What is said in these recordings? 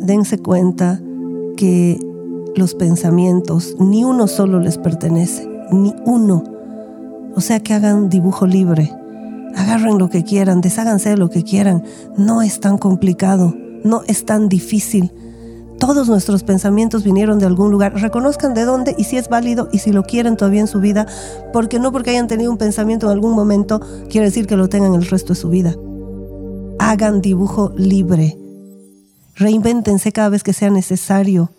Dense cuenta que los pensamientos, ni uno solo les pertenece, ni uno. O sea que hagan dibujo libre, agarren lo que quieran, desháganse de lo que quieran. No es tan complicado, no es tan difícil. Todos nuestros pensamientos vinieron de algún lugar. Reconozcan de dónde y si es válido y si lo quieren todavía en su vida, porque no porque hayan tenido un pensamiento en algún momento quiere decir que lo tengan el resto de su vida. Hagan dibujo libre. Reinvéntense cada vez que sea necesario.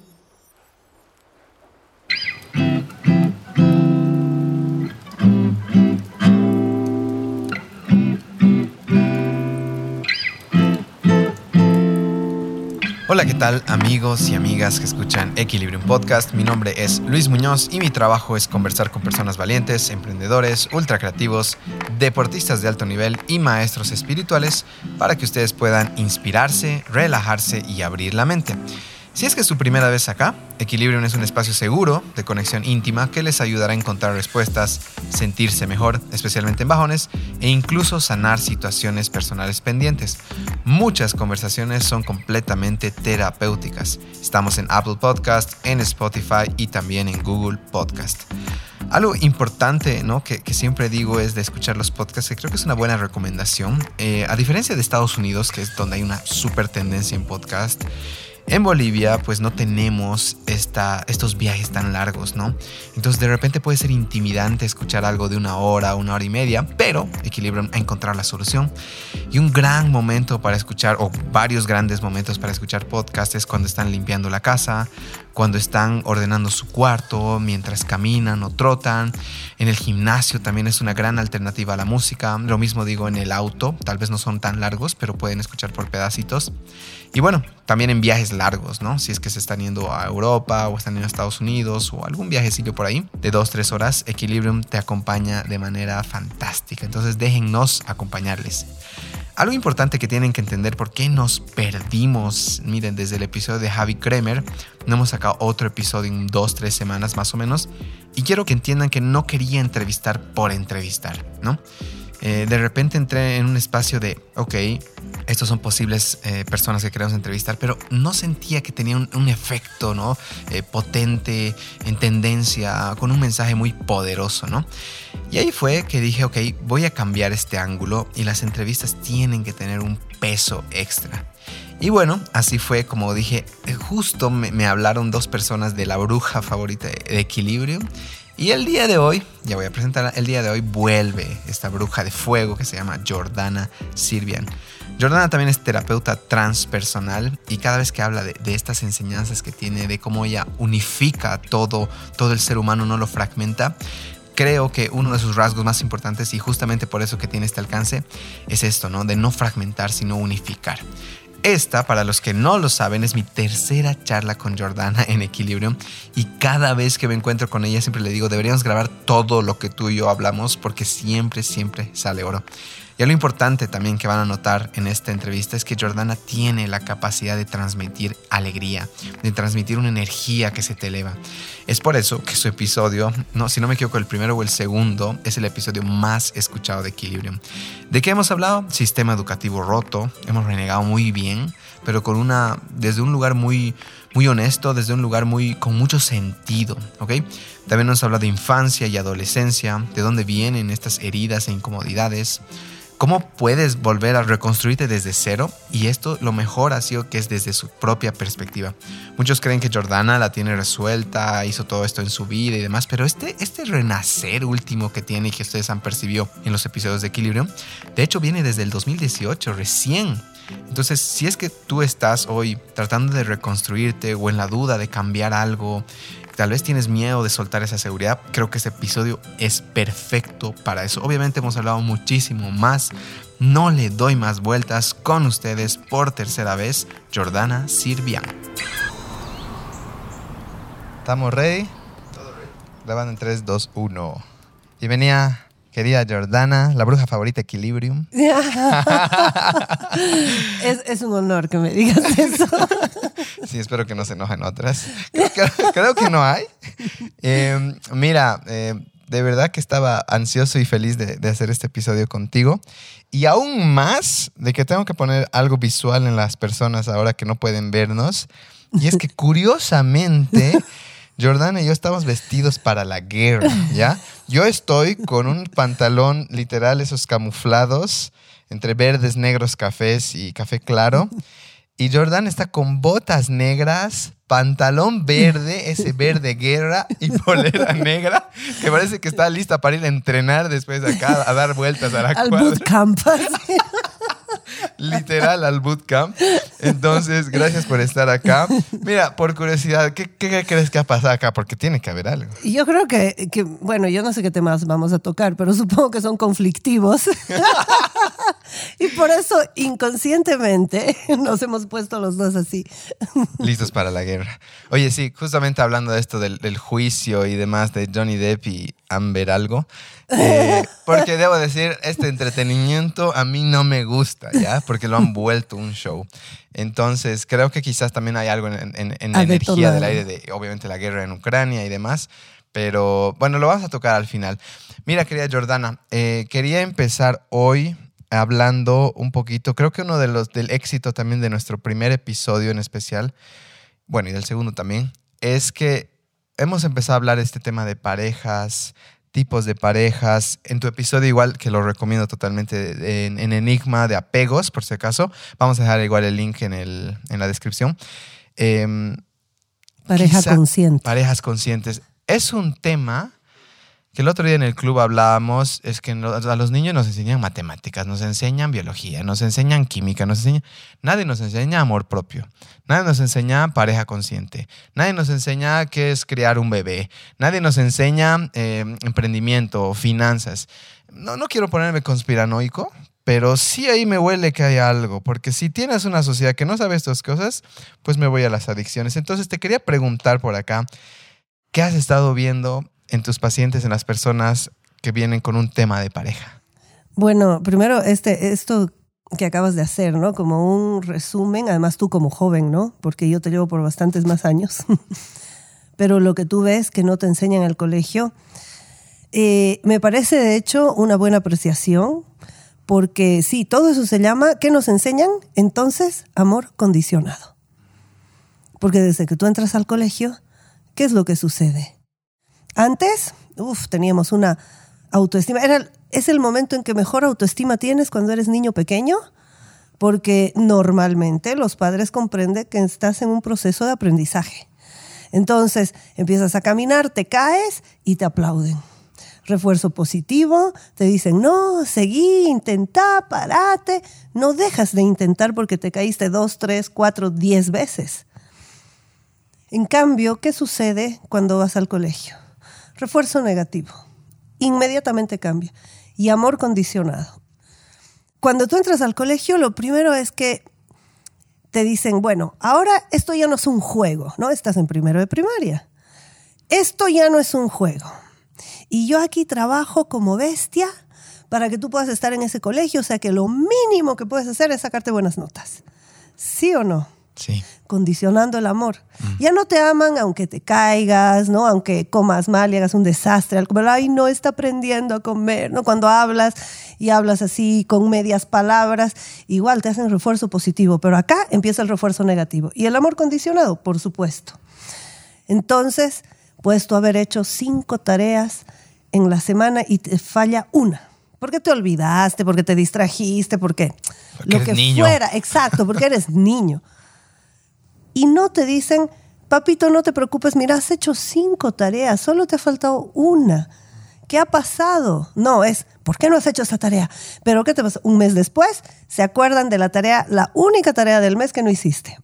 ¿Qué tal amigos y amigas que escuchan Equilibrium Podcast? Mi nombre es Luis Muñoz y mi trabajo es conversar con personas valientes, emprendedores, ultra creativos, deportistas de alto nivel y maestros espirituales para que ustedes puedan inspirarse, relajarse y abrir la mente. Si es que es su primera vez acá, Equilibrium es un espacio seguro de conexión íntima que les ayudará a encontrar respuestas, sentirse mejor, especialmente en bajones, e incluso sanar situaciones personales pendientes. Muchas conversaciones son completamente terapéuticas. Estamos en Apple Podcast, en Spotify y también en Google Podcast. Algo importante ¿no? que, siempre digo es de escuchar los podcasts, que creo que es una buena recomendación. Eh, a diferencia de Estados Unidos, que es donde hay una super tendencia en podcast, en Bolivia, pues no tenemos esta, estos viajes tan largos, ¿no? Entonces de repente puede ser intimidante escuchar algo de una hora, una hora y media, pero Equilibrium a encontrar la solución. Y un gran momento para escuchar, o varios grandes momentos para escuchar podcasts es cuando están limpiando la casa, cuando están ordenando su cuarto, mientras caminan o trotan. En el gimnasio también es una gran alternativa a la música. Lo mismo digo en el auto, tal vez no son tan largos, pero pueden escuchar por pedacitos. Y bueno, también en viajes largos, ¿no? Si es que se están yendo a Europa o están yendo a Estados Unidos o algún viajecillo por ahí de dos, tres horas, Equilibrium te acompaña de manera fantástica. Entonces déjennos acompañarles. Algo importante que tienen que entender por qué nos perdimos, miren, desde el episodio de Javi Kremer, no hemos sacado otro episodio en dos, tres semanas más o menos, y quiero que entiendan que no quería entrevistar por entrevistar, ¿no? Eh, de repente entré en un espacio de, ok, estos son posibles eh, personas que queremos entrevistar, pero no sentía que tenía un, efecto ¿no? Eh, potente, en tendencia, con un mensaje muy poderoso. ¿no? Y ahí fue que dije, ok, voy a cambiar este ángulo y las entrevistas tienen que tener un peso extra. Y bueno, así fue como dije, justo me, me hablaron dos personas de la bruja favorita de Equilibrio y el día de hoy, ya voy a presentar, el día de hoy vuelve esta bruja de fuego que se llama Jordana Sirvian. Jordana también es terapeuta transpersonal y cada vez que habla de, estas enseñanzas que tiene, de cómo ella unifica todo, todo el ser humano, no lo fragmenta, creo que uno de sus rasgos más importantes y justamente por eso que tiene este alcance es esto, ¿no? De no fragmentar, sino unificar. Esta, para los que no lo saben, es mi tercera charla con Jordana en Equilibrio y cada vez que me encuentro con ella siempre le digo, deberíamos grabar todo lo que tú y yo hablamos porque siempre, siempre sale oro. Y lo importante también que van a notar en esta entrevista es que Jordana tiene la capacidad de transmitir alegría, de transmitir una energía que se te eleva. Es por eso que su episodio, no, si no me equivoco, el primero o el segundo, es el episodio más escuchado de Equilibrium. ¿De qué hemos hablado? Sistema educativo roto, hemos renegado muy bien, pero con una, desde un lugar muy, muy honesto, desde un lugar muy, con mucho sentido, ¿ok? También nos habla de infancia y adolescencia, de dónde vienen estas heridas e incomodidades, ¿Cómo puedes volver a reconstruirte desde cero? Y esto lo mejor ha sido que es desde su propia perspectiva. Muchos creen que Jordana la tiene resuelta, hizo todo esto en su vida y demás, pero este, este renacer último que tiene y que ustedes han percibido en los episodios de Equilibrio, de hecho viene desde el 2018, recién. Entonces, si es que tú estás hoy tratando de reconstruirte o en la duda de cambiar algo, tal vez tienes miedo de soltar esa seguridad, creo que ese episodio es perfecto para eso. Obviamente hemos hablado muchísimo más. No le doy más vueltas con ustedes por tercera vez, Jordana Sirvian. ¿Estamos ready? Todo ready. Grabando en 3, 2, 1. Bienvenida Querida Jordana, la bruja favorita Equilibrium. es, un honor que me digas eso. sí, espero que no se enojen otras. Creo, que no hay. Em, mira, eh, de verdad que estaba ansioso y feliz de, de hacer este episodio contigo. Y aún más de que tengo que poner algo visual en las personas ahora que no pueden vernos. Y es que curiosamente, Jordana y yo estamos vestidos para la guerra, ¿ya? Yo estoy con un pantalón literal, esos camuflados, entre verdes, negros, cafés y café claro. Y Jordan está con botas negras, pantalón verde, ese verde guerra y polera negra, que parece que está lista para ir a entrenar después de acá, a dar vueltas a la Al cuadra. bootcamp. Literal al bootcamp. Entonces, gracias por estar acá. Mira, por curiosidad, ¿qué, qué crees que ha pasado acá? Porque tiene que haber algo. Yo creo que, que, bueno, yo no sé qué temas vamos a tocar, pero supongo que son conflictivos. y por eso inconscientemente nos hemos puesto los dos así. Listos para la guerra. Oye, sí, justamente hablando de esto del, del juicio y demás de Johnny Depp y Amber algo, eh, porque debo decir, este entretenimiento a mí no me gusta, ¿ya? Porque lo han vuelto un show. Entonces, creo que quizás también hay algo en, en- en la energía del aire de, obviamente, la guerra en Ucrania y demás. Pero bueno, lo vamos a tocar al final. Mira, querida Jordana, eh, quería empezar hoy hablando un poquito, creo que uno de los del éxito también de nuestro primer episodio en especial, bueno, y del segundo también, es que hemos empezado a hablar de este tema de parejas, tipos de parejas. En tu episodio igual, que lo recomiendo totalmente, en, en Enigma de apegos, por si acaso, vamos a dejar igual el link en, el, en la descripción. Em, Pareja consciente. parejas conscientes. Es un tema que el otro día en el club hablábamos, es que a los niños nos enseñan matemáticas, nos enseñan biología, nos enseñan química, nos enseñan... Nadie nos enseña amor propio, nadie nos enseña pareja consciente, nadie nos enseña qué es criar un bebé, nadie nos enseña eh, emprendimiento, finanzas. No, no quiero ponerme conspiranoico, pero sí ahí me huele que hay algo, porque si tienes una sociedad que no sabe estas cosas, pues me voy a las adicciones. Entonces te quería preguntar por acá, ¿qué has estado viendo en tus pacientes, en las personas que vienen con un tema de pareja? Bueno, primero, este, esto que acabas de hacer, ¿no? Como un resumen, además tú como joven, ¿no? Porque yo te llevo por bastantes más años. Pero lo que tú ves que no te enseñan en el colegio, eh, me parece de hecho una buena apreciación, porque sí, todo eso se llama, ¿qué nos enseñan? Entonces, amor condicionado. Porque desde que tú entras al colegio, ¿qué es lo que sucede? Antes, uff, teníamos una autoestima. Era, es el momento en que mejor autoestima tienes cuando eres niño pequeño, porque normalmente los padres comprenden que estás en un proceso de aprendizaje. Entonces empiezas a caminar, te caes y te aplauden. Refuerzo positivo, te dicen, no, seguí, intentá, parate. No dejas de intentar porque te caíste dos, tres, cuatro, diez veces. En cambio, ¿qué sucede cuando vas al colegio? Refuerzo negativo. Inmediatamente cambia. Y amor condicionado. Cuando tú entras al colegio, lo primero es que te dicen, bueno, ahora esto ya no es un juego, ¿no? Estás en primero de primaria. Esto ya no es un juego. Y yo aquí trabajo como bestia para que tú puedas estar en ese colegio, o sea que lo mínimo que puedes hacer es sacarte buenas notas. ¿Sí o no? Sí. condicionando el amor. Ya no te aman aunque te caigas, ¿no? Aunque comas mal y hagas un desastre al comer. Ay, no está aprendiendo a comer, ¿no? Cuando hablas y hablas así con medias palabras, igual te hacen refuerzo positivo, pero acá empieza el refuerzo negativo. Y el amor condicionado, por supuesto. Entonces, puedes tú haber hecho cinco tareas en la semana y te falla una. Porque te olvidaste, porque te distrajiste, porque, Porque lo que niño. fuera, exacto, porque eres niño y no te dicen, papito, no te preocupes, mira, has hecho cinco tareas, solo te ha faltado una. ¿Qué ha pasado? No, es, ¿por qué no has hecho esa tarea? Pero ¿qué te pasa? Un mes después se acuerdan de la tarea, la única tarea del mes que no hiciste.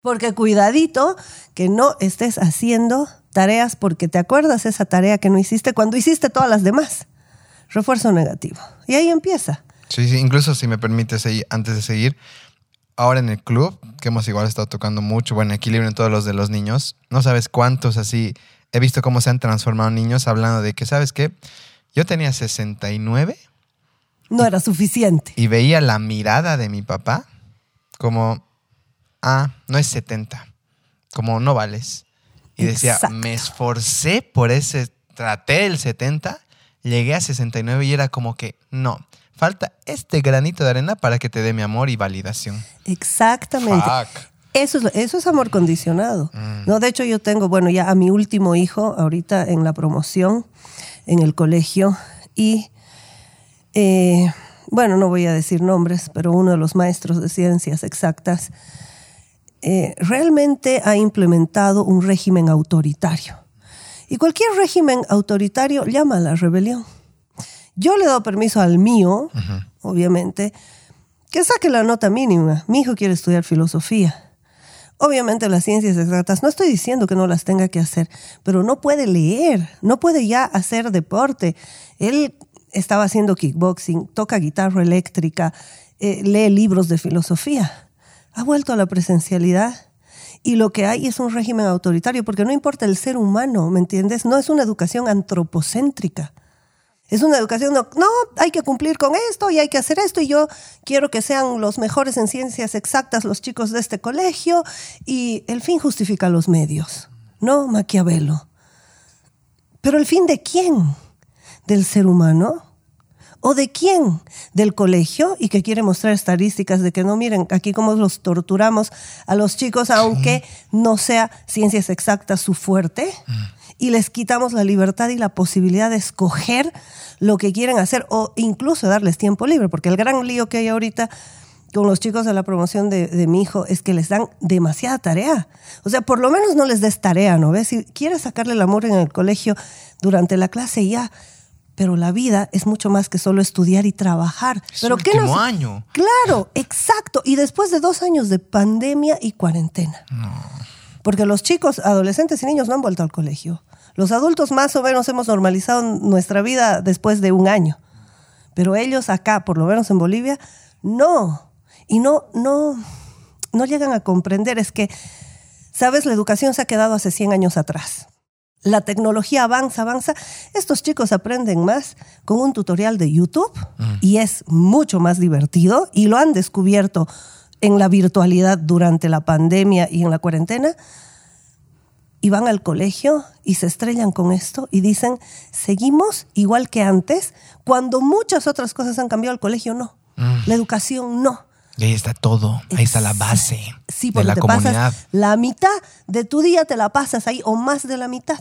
Porque cuidadito que no estés haciendo tareas porque te acuerdas esa tarea que no hiciste cuando hiciste todas las demás. Refuerzo negativo. Y ahí empieza. Sí, sí, incluso si me permites ahí, antes de seguir, ahora en el club, que hemos igual estado tocando mucho, bueno, equilibrio en todos los de los niños, no sabes cuántos así, he visto cómo se han transformado niños hablando de que, ¿sabes qué? Yo tenía 69 No era suficiente. y veía la mirada de mi papá como, ah, no es 70, como no vales. Y decía, Exacto. me esforcé por ese traté el 70, llegué a 69 y era como que, no, falta este granito de arena para que te dé mi amor y validación. Exactamente. Fuck. Eso es, eso es amor condicionado. Mm. No, de hecho yo tengo, bueno, ya a mi último hijo ahorita en la promoción en el colegio y eh, bueno, no voy a decir nombres, pero uno de los maestros de ciencias exactas eh, realmente ha implementado un régimen autoritario. Y cualquier régimen autoritario llama a la rebelión. Yo le he dado permiso al mío, obviamente, que saque la nota mínima. Mi hijo quiere estudiar filosofía. Obviamente las ciencias exactas, no estoy diciendo que no las tenga que hacer, pero no puede leer, no puede ya hacer deporte. Él estaba haciendo kickboxing, toca guitarra eléctrica, eh, lee libros de filosofía. Ha vuelto a la presencialidad y lo que hay es un régimen autoritario, porque no importa el ser humano, ¿me entiendes? No es una educación antropocéntrica. Es una educación, no, no, hay que cumplir con esto y hay que hacer esto y yo quiero que sean los mejores en ciencias exactas los chicos de este colegio y el fin justifica los medios, ¿no? Maquiavelo. Pero el fin de quién? ¿Del ser humano? ¿O de quién? ¿Del colegio? Y que quiere mostrar estadísticas de que no, miren, aquí cómo los torturamos a los chicos, aunque no sea ciencias exactas su fuerte. Y les quitamos la libertad y la posibilidad de escoger lo que quieren hacer o incluso darles tiempo libre, porque el gran lío que hay ahorita con los chicos de la promoción de, de, mi hijo es que les dan demasiada tarea. O sea, por lo menos no les des tarea, ¿no ves? Si quieres sacarle el amor en el colegio durante la clase, ya. Pero la vida es mucho más que solo estudiar y trabajar. Es Pero último nos... año. Claro, exacto. Y después de dos años de pandemia y cuarentena. Porque los chicos, adolescentes y niños no han vuelto al colegio. Los adultos más o menos hemos normalizado nuestra vida después de un año. Pero ellos acá, por lo menos en Bolivia, no. Y no, no, no llegan a comprender. Es que, ¿sabes? La educación se ha quedado hace 100 años atrás. La tecnología avanza, avanza. Estos chicos aprenden más con un tutorial de YouTube y es mucho más divertido y lo han descubierto en la virtualidad durante la pandemia y en la cuarentena. Y van al colegio y se estrellan con esto y dicen, seguimos igual que antes, cuando muchas otras cosas han cambiado, el colegio no. La educación no. Y ahí está todo, ahí está la base Sí, de porque la te comunidad. pasas la mitad de tu día te la pasas ahí o más de la mitad.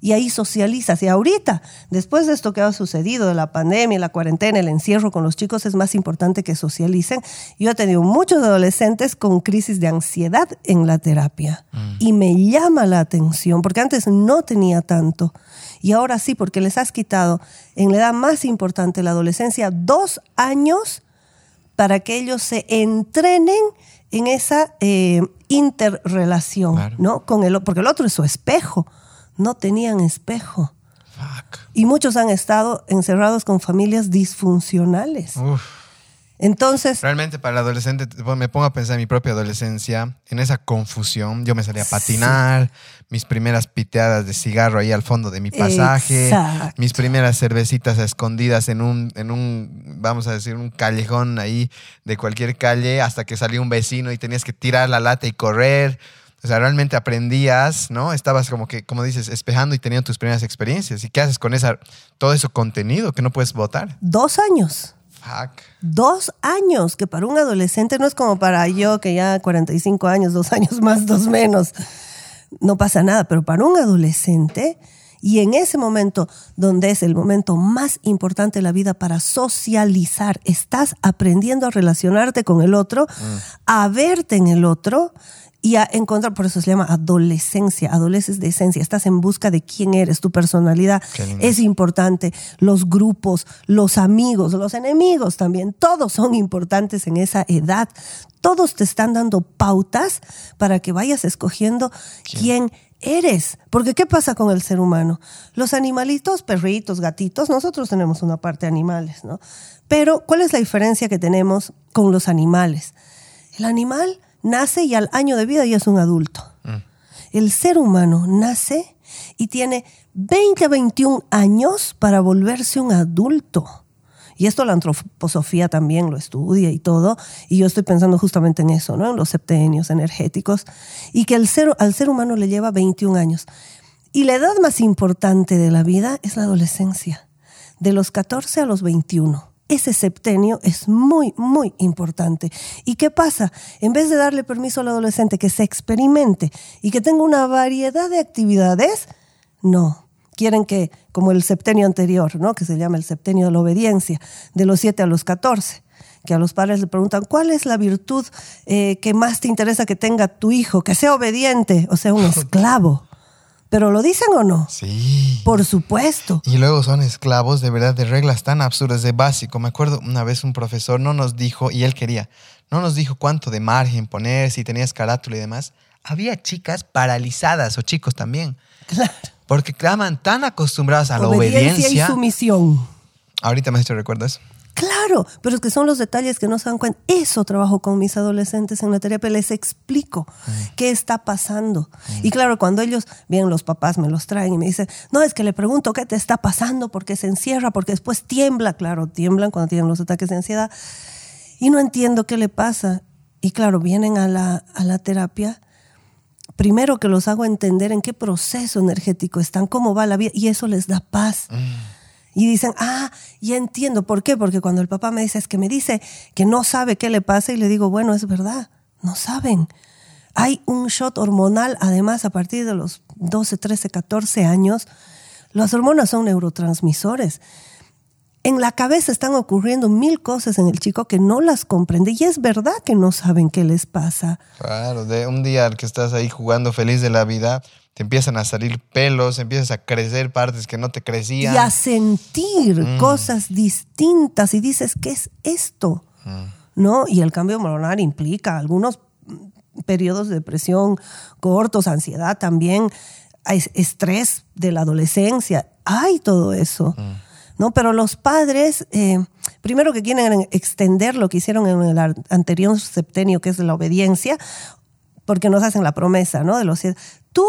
Y ahí socializas. Y ahorita, después de esto que ha sucedido, de la pandemia, la cuarentena, el encierro con los chicos, es más importante que socialicen. Yo he tenido muchos adolescentes con crisis de ansiedad en la terapia. Y me llama la atención, porque antes no tenía tanto. Y ahora sí, porque les has quitado en la edad más importante, la adolescencia, dos años para que ellos se entrenen en esa eh, interrelación, Claro. ¿no? Con el, porque el otro es su espejo. No tenían espejo. Fuck. Y muchos han estado encerrados con familias disfuncionales. Uf. Entonces, Realmente para el adolescente, me pongo a pensar en mi propia adolescencia, en esa confusión. Yo me salía a patinar, mis primeras piteadas de cigarro ahí al fondo de mi pasaje, Exacto. mis primeras cervecitas escondidas en un, en un, vamos a decir, un callejón ahí de cualquier calle, hasta que salió un vecino y tenías que tirar la lata y correr. O sea, realmente aprendías, ¿no? Estabas como que, como dices, espejando y teniendo tus primeras experiencias. ¿Y qué haces con esa, todo ese contenido que no puedes votar? dos años. Fuck. Dos años, que para un adolescente no es como para yo que ya 45 años, dos años más, dos menos. No pasa nada, pero para un adolescente, y en ese momento donde es el momento más importante de la vida para socializar, estás aprendiendo a relacionarte con el otro, a verte en el otro y a encontrar, por eso se llama adolescencia, adoleces de esencia, estás en busca de quién eres, tu personalidad es importante, los grupos, los amigos, los enemigos también, todos son importantes en esa edad, todos te están dando pautas para que vayas escogiendo quién eres. Porque ¿qué pasa con el ser humano? Los animalitos, perritos, gatitos, nosotros tenemos una parte de animales, ¿no? Pero ¿cuál es la diferencia que tenemos con los animales? El animal nace y al año de vida ya es un adulto. El ser humano nace y tiene 20 a 21 años para volverse un adulto. Y esto la antroposofía también lo estudia y todo. Y yo estoy pensando justamente en eso, ¿no? En los septenios energéticos. Y que el ser, al ser humano le lleva 21 años. Y la edad más importante de la vida es la adolescencia, de los 14 a los 21 ese septenio es muy, muy importante. ¿Y qué pasa? En vez de darle permiso al adolescente que se experimente y que tenga una variedad de actividades, no. Quieren que, como el septenio anterior, ¿no? que se llama el septenio de la obediencia, de los 7 a los 14, que a los padres le preguntan, ¿cuál es la virtud eh, que más te interesa que tenga tu hijo? Que sea obediente, o sea, un esclavo. ¿Pero lo dicen o no? Sí. Por supuesto. Y luego son esclavos de verdad de reglas tan absurdas de básico. Me acuerdo una vez un profesor no nos dijo, y él quería, no nos dijo cuánto de margen poner, si tenías carátula y demás. Había chicas paralizadas o chicos también. Claro. Porque estaban tan acostumbradas a la Obediencia obediencia. y sumisión. Ahorita me has hecho recuerdo eso. Claro, pero es que son los detalles que no se dan cuenta. Eso trabajo con mis adolescentes en la terapia, les explico qué está pasando. Y claro, cuando ellos vienen los papás, me los traen y me dicen, no, es que le pregunto qué te está pasando, porque se encierra, porque después tiembla. Claro, tiemblan cuando tienen los ataques de ansiedad. Y no entiendo qué le pasa. Y claro, vienen a la, a la terapia. Primero que los hago entender en qué proceso energético están, cómo va la vida, y eso les da paz. Y dicen, ah, ya entiendo. ¿Por qué? Porque cuando el papá me dice, es que me dice que no sabe qué le pasa, y le digo, bueno, es verdad, no saben. Hay un shot hormonal, además, a partir de los 12, 13, 14 años. Las hormonas son neurotransmisores. En la cabeza están ocurriendo mil cosas en el chico que no las comprende y es verdad que no saben qué les pasa. Claro, de un día al que estás ahí jugando feliz de la vida, te empiezan a salir pelos, empiezas a crecer partes que no te crecían. Y a sentir Mm. cosas distintas y dices, ¿qué es esto? ¿No? Y el cambio hormonal implica algunos mm, periodos de depresión cortos, ansiedad también, estrés de la adolescencia, hay todo eso. ¿No? Pero los padres, eh, primero que quieren extender lo que hicieron en el anterior septenio, que es la obediencia, porque nos hacen la promesa, ¿no? De los. Tú,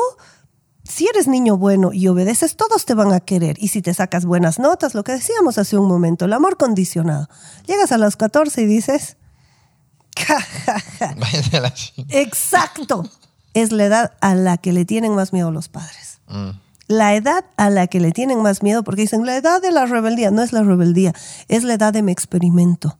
si eres niño bueno y obedeces, todos te van a querer. Y si te sacas buenas notas, lo que decíamos hace un momento, el amor condicionado. Llegas a los 14 y dices, "Ja, ja, ja". Exacto. Es la edad a la que le tienen más miedo los padres. Mm. La edad a la que le tienen más miedo, porque dicen, la edad de la rebeldía, no es la rebeldía, es la edad de me experimento.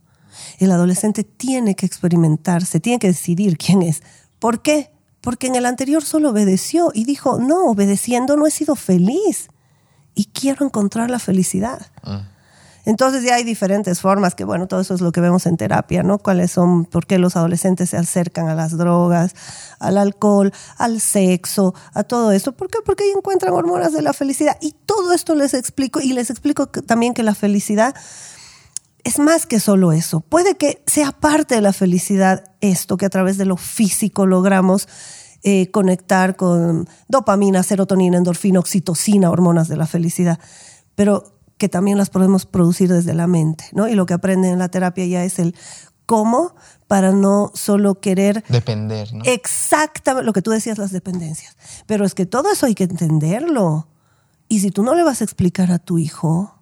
El adolescente tiene que experimentarse, tiene que decidir quién es. ¿Por qué? Porque en el anterior solo obedeció y dijo, no, obedeciendo no he sido feliz y quiero encontrar la felicidad. Entonces ya hay diferentes formas, que bueno, todo eso es lo que vemos en terapia, ¿no? Cuáles son, por qué los adolescentes se acercan a las drogas, al alcohol, al sexo, a todo esto. ¿Por qué? Porque ahí encuentran hormonas de la felicidad. Y todo esto les explico, y les explico que- también que la felicidad es más que solo eso. Puede que sea parte de la felicidad esto, que a través de lo físico logramos eh, conectar con dopamina, serotonina, endorfina, oxitocina, hormonas de la felicidad, pero que también las podemos producir desde la mente, ¿no? Y lo que aprenden en la terapia ya es el cómo para no solo querer Depender, ¿no? Exactamente lo que tú decías, las dependencias. Pero es que todo eso hay que entenderlo. Y si tú no le vas a explicar a tu hijo,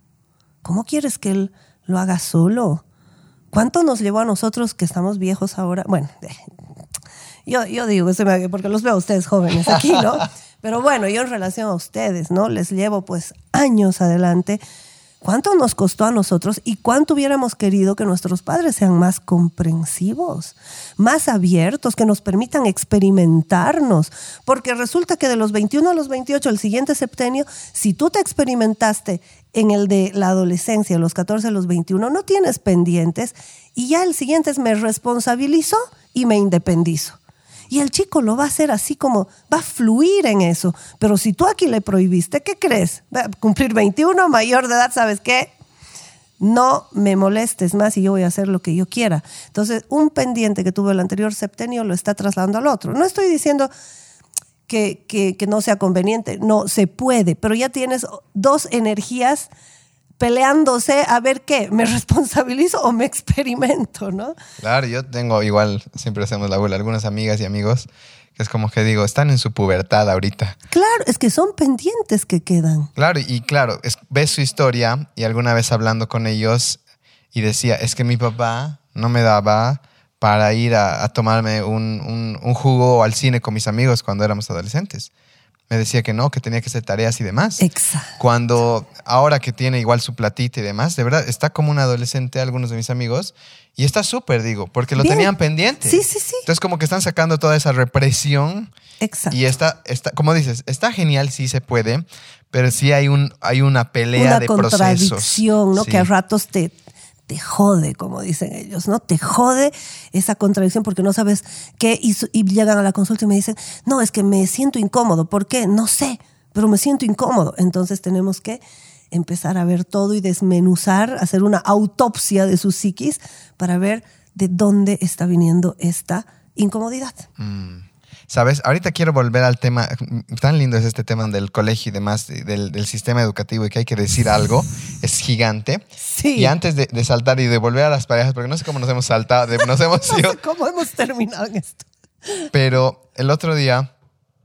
¿cómo quieres que él lo haga solo? ¿Cuánto nos llevó a nosotros que estamos viejos ahora? Bueno, eh, yo, yo digo, porque los veo a ustedes jóvenes aquí, ¿no? Pero bueno, yo en relación a ustedes, ¿no? Les llevo pues años adelante. ¿Cuánto nos costó a nosotros y cuánto hubiéramos querido que nuestros padres sean más comprensivos, más abiertos, que nos permitan experimentarnos? Porque resulta que de los 21 a los 28, el siguiente septenio, si tú te experimentaste en el de la adolescencia, los 14 a los 21, no tienes pendientes y ya el siguiente es me responsabilizo y me independizo. Y el chico lo va a hacer así como, va a fluir en eso. Pero si tú aquí le prohibiste, ¿qué crees? Va a cumplir 21, mayor de edad, ¿sabes qué? No me molestes más y yo voy a hacer lo que yo quiera. Entonces, un pendiente que tuvo el anterior septenio lo está trasladando al otro. No estoy diciendo que, que, que no sea conveniente, no, se puede, pero ya tienes dos energías peleándose a ver qué, me responsabilizo o me experimento, ¿no? Claro, yo tengo igual, siempre hacemos la burla, algunas amigas y amigos que es como que digo, están en su pubertad ahorita. Claro, es que son pendientes que quedan. Claro, y claro, es- ves su historia y alguna vez hablando con ellos y decía, es que mi papá no me daba para ir a, a tomarme un, un- un jugo al cine con mis amigos cuando éramos adolescentes. Me decía que no, que tenía que hacer tareas y demás. Exacto. Cuando ahora que tiene igual su platita y demás, de verdad está como un adolescente, algunos de mis amigos, y está súper, digo, porque lo Bien. tenían pendiente. Sí, sí, sí. Entonces como que están sacando toda esa represión Exacto. y está, está, como dices, está genial, sí se puede, pero sí hay, un, hay una pelea Una de procesos. contradicción, ¿no? Sí. Que a ratos te, te jode, como dicen ellos, ¿no? Te jode esa contradicción porque no sabes qué y, llegan a la consulta y me dicen, no, es que me siento incómodo. ¿Por qué? No sé, pero me siento incómodo. Entonces tenemos que empezar a ver todo y desmenuzar, hacer una autopsia de su psiquis para ver de dónde está viniendo esta incomodidad. Sabes, ahorita quiero volver al tema, tan lindo es este tema del colegio y demás, de- del, del sistema educativo y que hay que decir algo, es gigante. Sí. Y antes de, de saltar y de volver a las parejas, porque no sé cómo nos hemos saltado, de- nos hemos No ido, sé cómo hemos terminado en esto. pero el otro día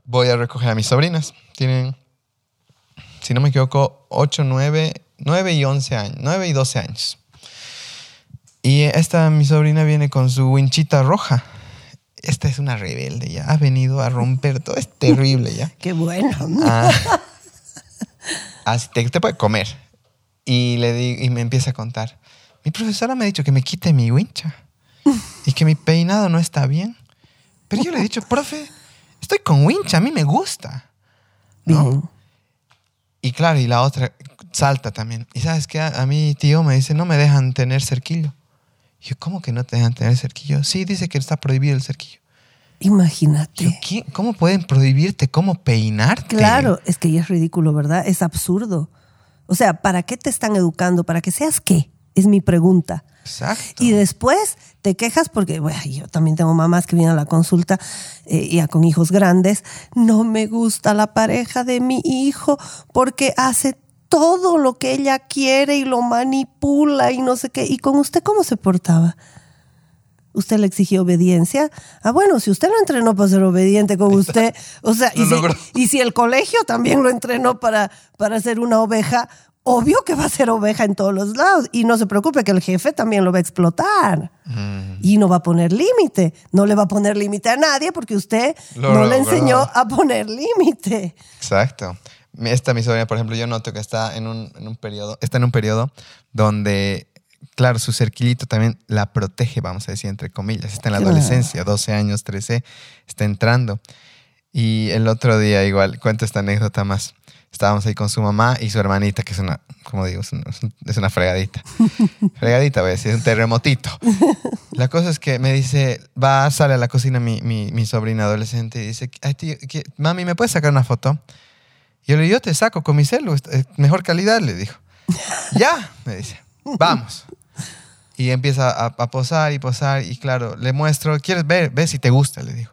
voy a recoger a mis sobrinas. Tienen, si no me equivoco, 8, 9, 9 y 11 años, 9 y 12 años. Y esta, mi sobrina, viene con su winchita roja. Esta es una rebelde ya. Ha venido a romper todo. Es terrible ya. Qué bueno. Ah. Así te, te puede comer. Y, le di, y me empieza a contar. Mi profesora me ha dicho que me quite mi wincha. Y que mi peinado no está bien. Pero yo le he dicho, profe, estoy con wincha, a mí me gusta. ¿no? Y claro, y la otra salta también. Y sabes qué, a, a mí tío me dice, no me dejan tener cerquillo. Y yo, ¿cómo que no te dejan tener cerquillo? Sí, dice que está prohibido el cerquillo. Imagínate. Yo, ¿qué? ¿Cómo pueden prohibirte cómo peinarte? Claro, es que ya es ridículo, ¿verdad? Es absurdo. O sea, ¿para qué te están educando? ¿Para que seas qué? Es mi pregunta. Exacto. Y después te quejas porque, bueno, yo también tengo mamás que vienen a la consulta eh, ya con hijos grandes. No me gusta la pareja de mi hijo porque hace todo lo que ella quiere y lo manipula y no sé qué. ¿Y con usted cómo se portaba? ¿Usted le exigió obediencia? Ah, bueno, si usted lo entrenó para ser obediente con usted, o sea, y si, logró. y si el colegio también lo entrenó para, para ser una oveja, obvio que va a ser oveja en todos los lados. Y no se preocupe que el jefe también lo va a explotar. Mm. Y no va a poner límite. No le va a poner límite a nadie porque usted Lo no le enseñó a poner límite. Exacto. Esta mi sobrina, por ejemplo, yo noto que está en un, en un periodo, está en un periodo donde, claro, su cerquillito también la protege, vamos a decir, entre comillas. Está en la adolescencia, 12 años, 13, está entrando. Y el otro día, igual, cuento esta anécdota más. Estábamos ahí con su mamá y su hermanita, que es una, como digo, es una, es una fregadita. fregadita, voy a decir, un terremotito. La cosa es que me dice, va, sale a la cocina mi, mi, mi sobrina adolescente y dice, Ay, tío, ¿qué- mami, ¿me puedes sacar una foto? Y yo le digo, yo te saco con mi celu, mejor calidad, le dijo. ya, me dice, vamos. Y empieza a, a posar y posar y claro, le muestro, ¿quieres ver? Ve si te gusta, le digo.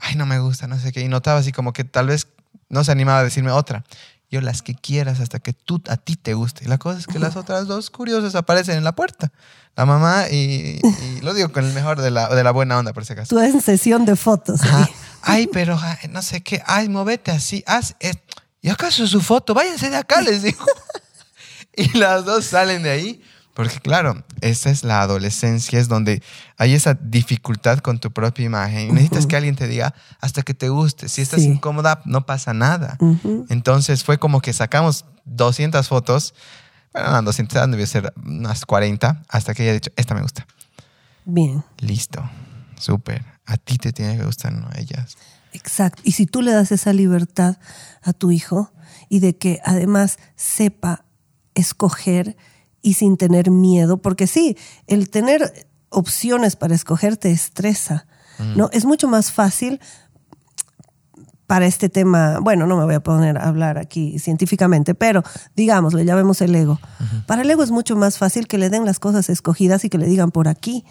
Ay, no me gusta, no sé qué. Y notaba así como que tal vez no se animaba a decirme otra. Yo las que quieras hasta que tú, a ti te guste. Y la cosa es que las otras dos curiosas aparecen en la puerta. La mamá y, y lo digo con el mejor de la, de la buena onda, por si acaso. Tú en sesión de fotos. Ay, pero ay, no sé qué. Ay, movete así. Haz esto. ¿Y acaso su foto? Váyanse de acá, les digo. y las dos salen de ahí. Porque claro, esa es la adolescencia, es donde hay esa dificultad con tu propia imagen. Y necesitas que alguien te diga hasta que te guste. Si estás Sí. incómoda, no pasa nada. Entonces fue como que sacamos 200 fotos. Bueno, no, 200 debe ser unas 40 hasta que ella ha dicho, esta me gusta. Bien. Listo. Súper. A ti te tiene que gustar, no a ellas. Exacto. Y si tú le das esa libertad a tu hijo y de que además sepa escoger y sin tener miedo, porque sí, el tener opciones para escoger te estresa, ¿no? Es mucho más fácil para este tema, bueno, no me voy a poner a hablar aquí científicamente, pero digamos, le llamemos el ego. Para el ego es mucho más fácil que le den las cosas escogidas y que le digan por aquí,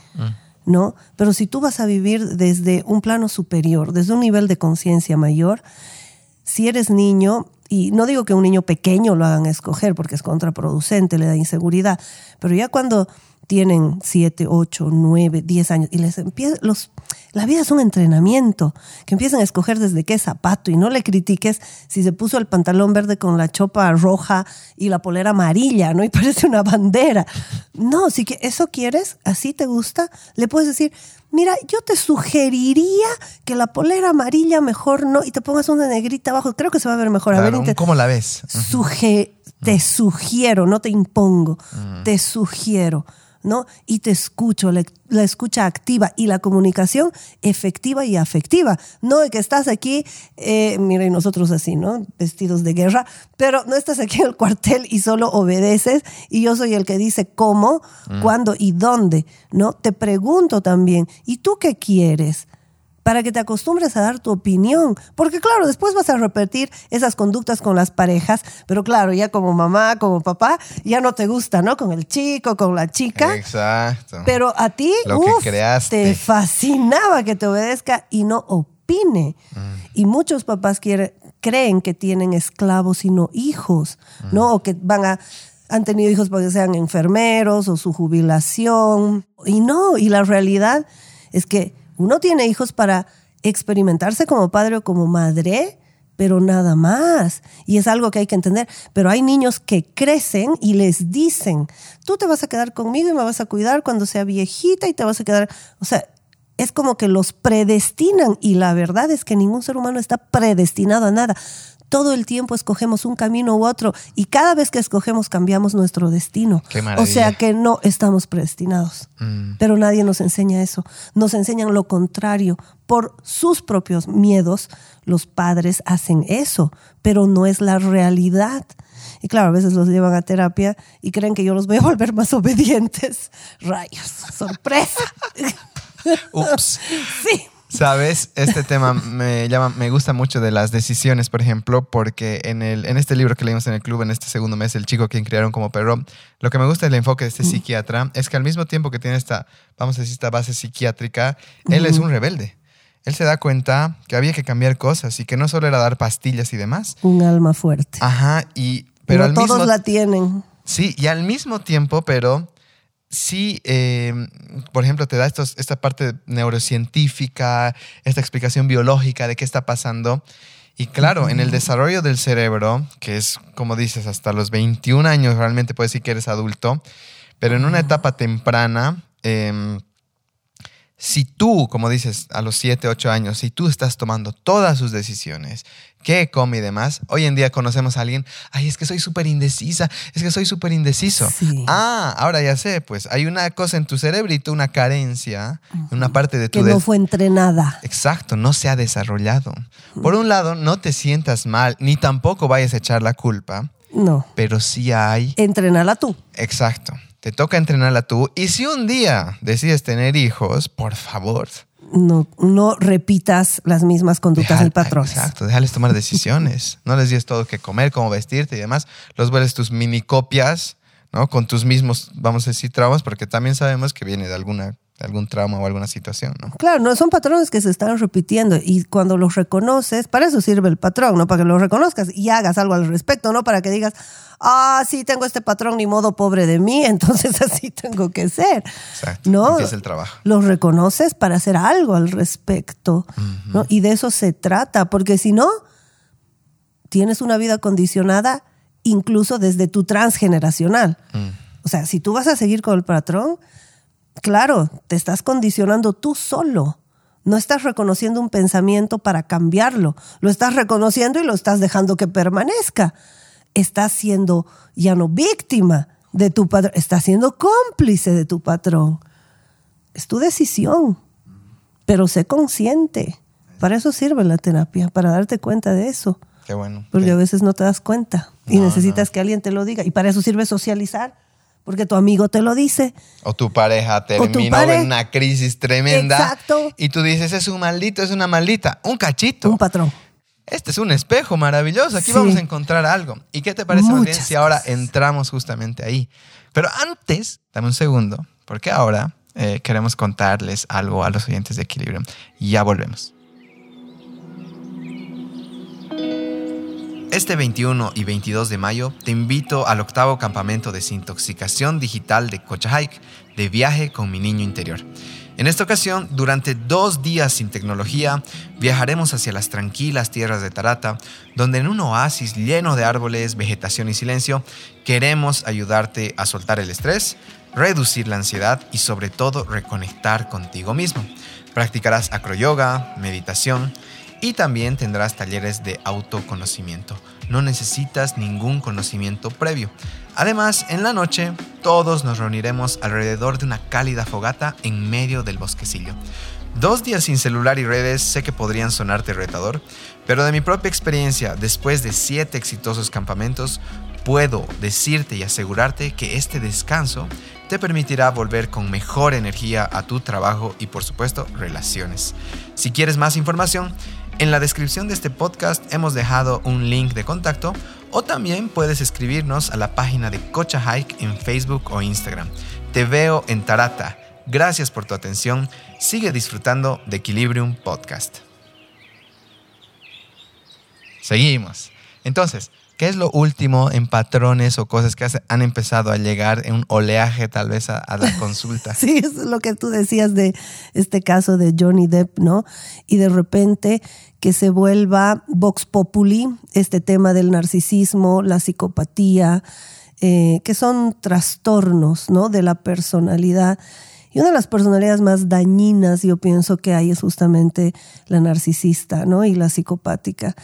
¿no? Pero si tú vas a vivir desde un plano superior, desde un nivel de conciencia mayor, si eres niño, y no digo que un niño pequeño lo hagan escoger porque es contraproducente, le da inseguridad, pero ya cuando tienen 7, 8, 9, 10 años y les empieza, los, la vida es un entrenamiento, que empiezan a escoger desde qué zapato y no le critiques si se puso el pantalón verde con la chopa roja y la polera amarilla, ¿no? Y parece una bandera. No, si que eso quieres, así te gusta, le puedes decir, mira, yo te sugeriría que la polera amarilla mejor no y te pongas una negrita abajo, creo que se va a ver mejor. a ver, ¿Cómo la ves? te sugiero, no te impongo, te sugiero. ¿No? Y te escucho, la, escucha activa y la comunicación efectiva y afectiva. No de que estás aquí, eh, mira, y nosotros así, ¿no? Vestidos de guerra, pero no estás aquí en el cuartel y solo obedeces y yo soy el que dice cómo, cuándo y dónde, ¿no? Te pregunto también, ¿y tú qué quieres? Para que te acostumbres a dar tu opinión. Porque claro, después vas a repetir esas conductas con las parejas, pero claro, ya como mamá, como papá, ya no te gusta, ¿no? Con el chico, con la chica. Exacto. Pero a ti te fascinaba que te obedezca y no opine. Mm. Y muchos papás creen que tienen esclavos y no hijos, ¿no? O que van a han tenido hijos porque sean enfermeros o su jubilación. Y no, y la realidad es que uno tiene hijos para experimentarse como padre o como madre, pero nada más. Y es algo que hay que entender. Pero hay niños que crecen y les dicen, tú te vas a quedar conmigo y me vas a cuidar cuando sea viejita y te vas a quedar, o sea, es como que los predestinan y la verdad es que ningún ser humano está predestinado a nada todo el tiempo escogemos un camino u otro y cada vez que escogemos cambiamos nuestro destino. o sea que no estamos predestinados. Mm. Pero nadie nos enseña eso. Nos enseñan lo contrario. Por sus propios miedos, los padres hacen eso, pero no es la realidad. Y claro, a veces los llevan a terapia y creen que yo los voy a volver más obedientes. Rayos, sorpresa. Ups. Sí. Sabes, este tema me llama, me gusta mucho de las decisiones, por ejemplo, porque en, el, en este libro que leímos en el club en este segundo mes, El chico quien criaron como perro, lo que me gusta del enfoque de este psiquiatra es que al mismo tiempo que tiene esta, vamos a decir, esta base psiquiátrica, él es un rebelde. Él se da cuenta que había que cambiar cosas y que no solo era dar pastillas y demás. Un alma fuerte. Ajá, y pero todos la tienen. Sí, y al mismo tiempo, pero sí, em, por ejemplo, te da estos, esta parte neurocientífica, esta explicación biológica de qué está pasando. Y claro, en el desarrollo del cerebro, que es, como dices, hasta los 21 años realmente puedes decir que eres adulto, pero en una etapa temprana, em, si tú, como dices, a los 7, 8 años, si tú estás tomando todas sus decisiones, qué come y demás, hoy en día conocemos a alguien, ay, es que soy súper indecisa, es que soy súper indeciso. Ah, ahora ya sé, pues hay una cosa en tu cerebrito, una carencia, una parte de tu... Que no fue entrenada. Exacto, no se ha desarrollado. Por un lado, no te sientas mal, ni tampoco vayas a echar la culpa. No. Pero sí hay... Entrenala tú. Exacto te toca entrenarla tú. Y si un día decides tener hijos, por favor. No, no repitas las mismas conductas del patrón. Exacto, déjales tomar decisiones. no les digas todo qué comer, cómo vestirte y demás. Los vuelves tus mini copias, ¿no? Con tus mismos, vamos a decir, traumas, porque también sabemos que viene de alguna algún trauma o alguna situación, ¿no? Claro, no son patrones que se están repitiendo y cuando los reconoces, para eso sirve el patrón, ¿no? Para que los reconozcas y hagas algo al respecto, ¿no? Para que digas, ah, sí, tengo este patrón, ni modo pobre de mí, entonces así tengo que ser. Exacto. ¿no? es el trabajo. Los reconoces para hacer algo al respecto, ¿no? Y de eso se trata, porque si no, tienes una vida condicionada incluso desde tu transgeneracional. Mm. O sea, si tú vas a seguir con el patrón, claro, te estás condicionando tú solo. No estás reconociendo un pensamiento para cambiarlo. Lo estás reconociendo y lo estás dejando que permanezca. Estás siendo ya no víctima de tu patrón, estás siendo cómplice de tu patrón. Es tu decisión, pero sé consciente. Para eso sirve la terapia, para darte cuenta de eso. Qué bueno. Porque a veces no te das cuenta y necesitas que alguien te lo diga. Y para eso sirve socializar porque tu amigo te lo dice. O tu pareja terminó en una crisis tremenda. Exacto. Y tú dices, es un maldito, es una maldita, un cachito. Un patrón. Este es un espejo maravilloso, aquí vamos a encontrar algo. ¿Y qué te parece, bien si ahora entramos justamente ahí? Pero antes, dame un segundo, porque ahora eh, queremos contarles algo a los oyentes de Equilibrio. Y ya volvemos. Este 21 y 22 de mayo te invito al octavo campamento de desintoxicación digital de Cocha Hike, de viaje con mi niño interior. En esta ocasión, durante dos días sin tecnología, viajaremos hacia las tranquilas tierras de Tarata, donde en un oasis lleno de árboles, vegetación y silencio, queremos ayudarte a soltar el estrés, reducir la ansiedad y sobre todo reconectar contigo mismo. Practicarás acroyoga, meditación y también tendrás talleres de autoconocimiento. No necesitas ningún conocimiento previo. Además, en la noche, todos nos reuniremos alrededor de una cálida fogata en medio del bosquecillo. Dos días sin celular y redes sé que podrían sonarte retador, pero de mi propia experiencia, después de siete exitosos campamentos, puedo decirte y asegurarte que este descanso te permitirá volver con mejor energía a tu trabajo y por supuesto relaciones. Si quieres más información, en la descripción de este podcast hemos dejado un link de contacto o también puedes escribirnos a la página de Cocha Hike en Facebook o Instagram. Te veo en Tarata. Gracias por tu atención. Sigue disfrutando de Equilibrium Podcast. Seguimos. Entonces, ¿Qué es lo último en patrones o cosas que han empezado a llegar en un oleaje tal vez a, la consulta? sí, es lo que tú decías de este caso de Johnny Depp, ¿no? Y de repente que se vuelva Vox Populi, este tema del narcisismo, la psicopatía, eh, que son trastornos, ¿no? De la personalidad. Y una de las personalidades más dañinas, yo pienso que hay, es justamente la narcisista, ¿no? Y la psicopática.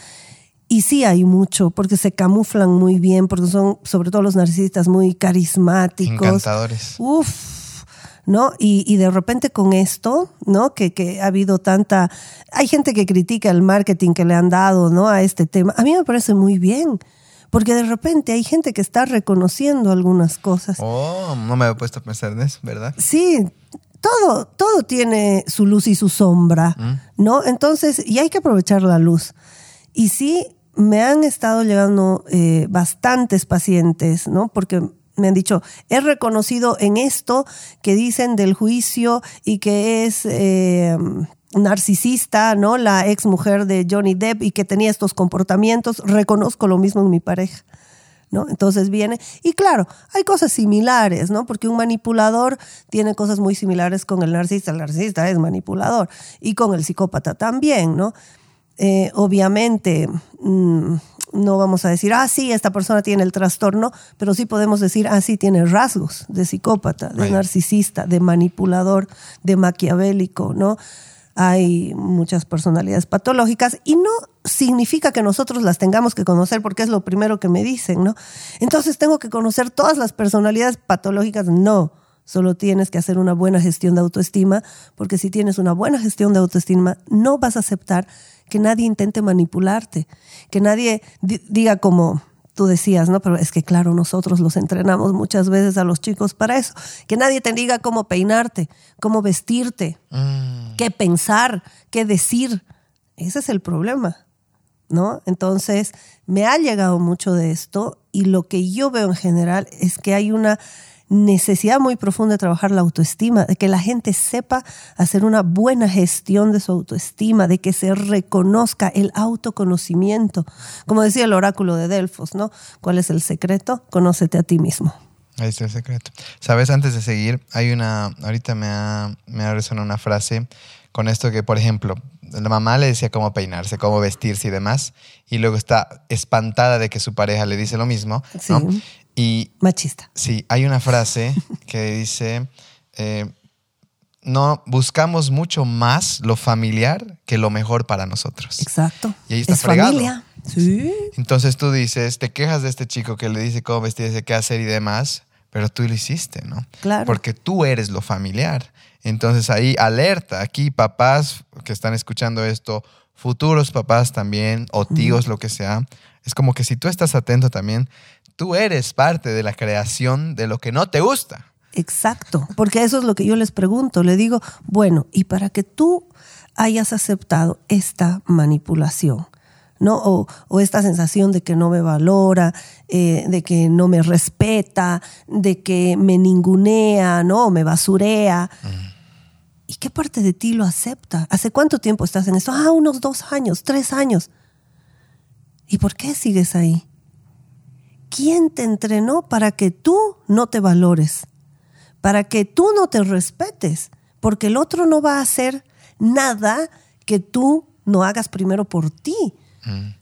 Y sí hay mucho, porque se camuflan muy bien, porque son sobre todo los narcisistas muy carismáticos. Encantadores. Uf, ¿no? Y, y, de repente con esto, ¿no? Que, que, ha habido tanta... Hay gente que critica el marketing que le han dado, ¿no? A este tema. A mí me parece muy bien, porque de repente hay gente que está reconociendo algunas cosas. Oh, no me había puesto a pensar en eso, ¿verdad? Sí, todo, todo tiene su luz y su sombra, mm. ¿no? Entonces, y hay que aprovechar la luz. Y sí, me han estado llegando eh, bastantes pacientes, ¿no? Porque me han dicho, he reconocido en esto que dicen del juicio y que es eh, narcisista, ¿no? La ex mujer de Johnny Depp y que tenía estos comportamientos, reconozco lo mismo en mi pareja. ¿No? Entonces viene, y claro, hay cosas similares, ¿no? Porque un manipulador tiene cosas muy similares con el narcisista, el narcisista es manipulador, y con el psicópata también, ¿no? Eh, obviamente mm, no vamos a decir, ah, sí, esta persona tiene el trastorno, pero sí podemos decir, ah, sí, tiene rasgos de psicópata, de narcisista, de manipulador, de maquiavélico, ¿no? Hay muchas personalidades patológicas y no significa que nosotros las tengamos que conocer porque es lo primero que me dicen, ¿no? Entonces tengo que conocer todas las personalidades patológicas, no. Solo tienes que hacer una buena gestión de autoestima, porque si tienes una buena gestión de autoestima, no vas a aceptar que nadie intente manipularte, que nadie diga como tú decías, ¿no? Pero es que claro, nosotros los entrenamos muchas veces a los chicos para eso, que nadie te diga cómo peinarte, cómo vestirte, mm. qué pensar, qué decir. Ese es el problema, ¿no? Entonces, me ha llegado mucho de esto y lo que yo veo en general es que hay una necesidad muy profunda de trabajar la autoestima, de que la gente sepa hacer una buena gestión de su autoestima, de que se reconozca el autoconocimiento. Como decía el oráculo de Delfos, ¿no? ¿Cuál es el secreto? Conócete a ti mismo. Ahí está el secreto. Sabes, antes de seguir, hay una, ahorita me ha, me ha resonado una frase con esto que, por ejemplo, la mamá le decía cómo peinarse, cómo vestirse y demás, y luego está espantada de que su pareja le dice lo mismo, ¿no? Y, Machista. Sí, hay una frase que dice, eh, no buscamos mucho más lo familiar que lo mejor para nosotros. Exacto. Y ahí está es familia. Sí. Entonces tú dices, te quejas de este chico que le dice cómo vestirse, qué hacer y demás, pero tú lo hiciste, ¿no? Claro. Porque tú eres lo familiar. Entonces ahí alerta, aquí papás que están escuchando esto, futuros papás también, o tíos, lo que sea, es como que si tú estás atento también, tú eres parte de la creación de lo que no te gusta. Exacto, porque eso es lo que yo les pregunto. Le digo, bueno, y para que tú hayas aceptado esta manipulación, ¿no? O, esta sensación de que no me valora, eh, de que no me respeta, de que me ningunea, ¿no? O me basurea. ¿Y qué parte de ti lo acepta? ¿Hace cuánto tiempo estás en esto? Ah, unos dos años, tres años. ¿Y por qué sigues ahí? ¿Quién te entrenó para que tú no te valores? Para que tú no te respetes, porque el otro no va a hacer nada que tú no hagas primero por ti. Mm.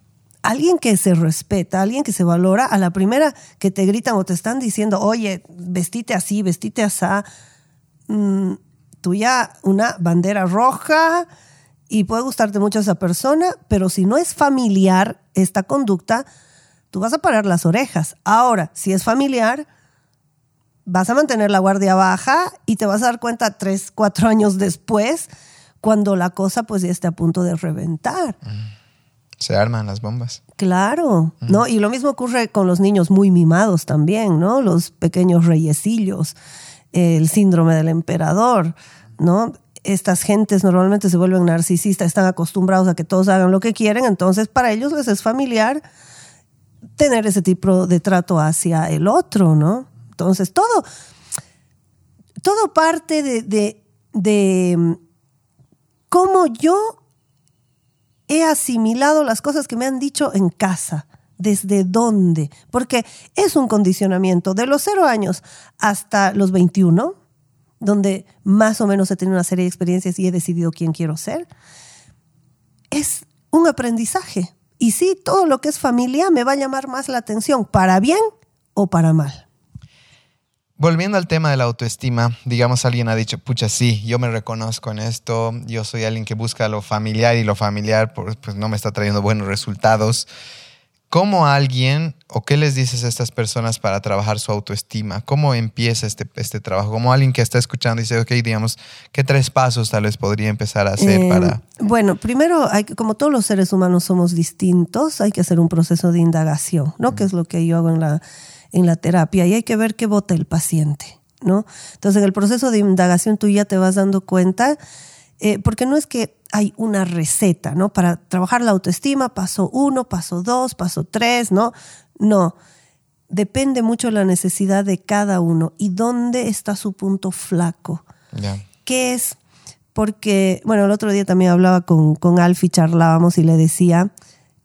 Alguien que se respeta, alguien que se valora, a la primera que te gritan o te están diciendo, oye, vestite así, vestite así, mm, tú ya una bandera roja y puede gustarte mucho esa persona, pero si no es familiar esta conducta, tú vas a parar las orejas. Ahora, si es familiar, vas a mantener la guardia baja y te vas a dar cuenta tres, cuatro años después, cuando la cosa pues ya esté a punto de reventar. Se arman las bombas. Claro, ¿no? Y lo mismo ocurre con los niños muy mimados también, ¿no? Los pequeños reyesillos, el síndrome del emperador, ¿no? Estas gentes normalmente se vuelven narcisistas, están acostumbrados a que todos hagan lo que quieren, entonces para ellos les es familiar tener ese tipo de trato hacia el otro, ¿no? Entonces todo, todo parte de, de, de cómo yo he asimilado las cosas que me han dicho en casa. ¿Desde dónde? Porque es un condicionamiento de los cero años hasta los 21, donde más o menos he tenido una serie de experiencias y he decidido quién quiero ser. Es un aprendizaje. Y sí, todo lo que es familia me va a llamar más la atención, para bien o para mal. Volviendo al tema de la autoestima, digamos alguien ha dicho, pucha, sí, yo me reconozco en esto, yo soy alguien que busca lo familiar y lo familiar pues no me está trayendo buenos resultados. ¿Cómo alguien o qué les dices a estas personas para trabajar su autoestima? ¿Cómo empieza este, este trabajo? Como alguien que está escuchando y dice, ok, digamos, ¿qué tres pasos tal vez podría empezar a hacer Eh, para... Bueno, primero, hay, que- como todos los seres humanos somos distintos, hay que hacer un proceso de indagación, ¿no? Que es lo que yo hago en la, en la terapia, y hay que ver qué vota el paciente, ¿no? Entonces, en el proceso de indagación tú ya te vas dando cuenta, eh, porque no es que hay una receta, ¿no? Para trabajar la autoestima, paso uno, paso dos, paso tres, ¿no? No. Depende mucho de la necesidad de cada uno y dónde está su punto flaco. Ya. ¿Qué es? Porque, bueno, el otro día también hablaba con, con Alfie, charlábamos y le decía,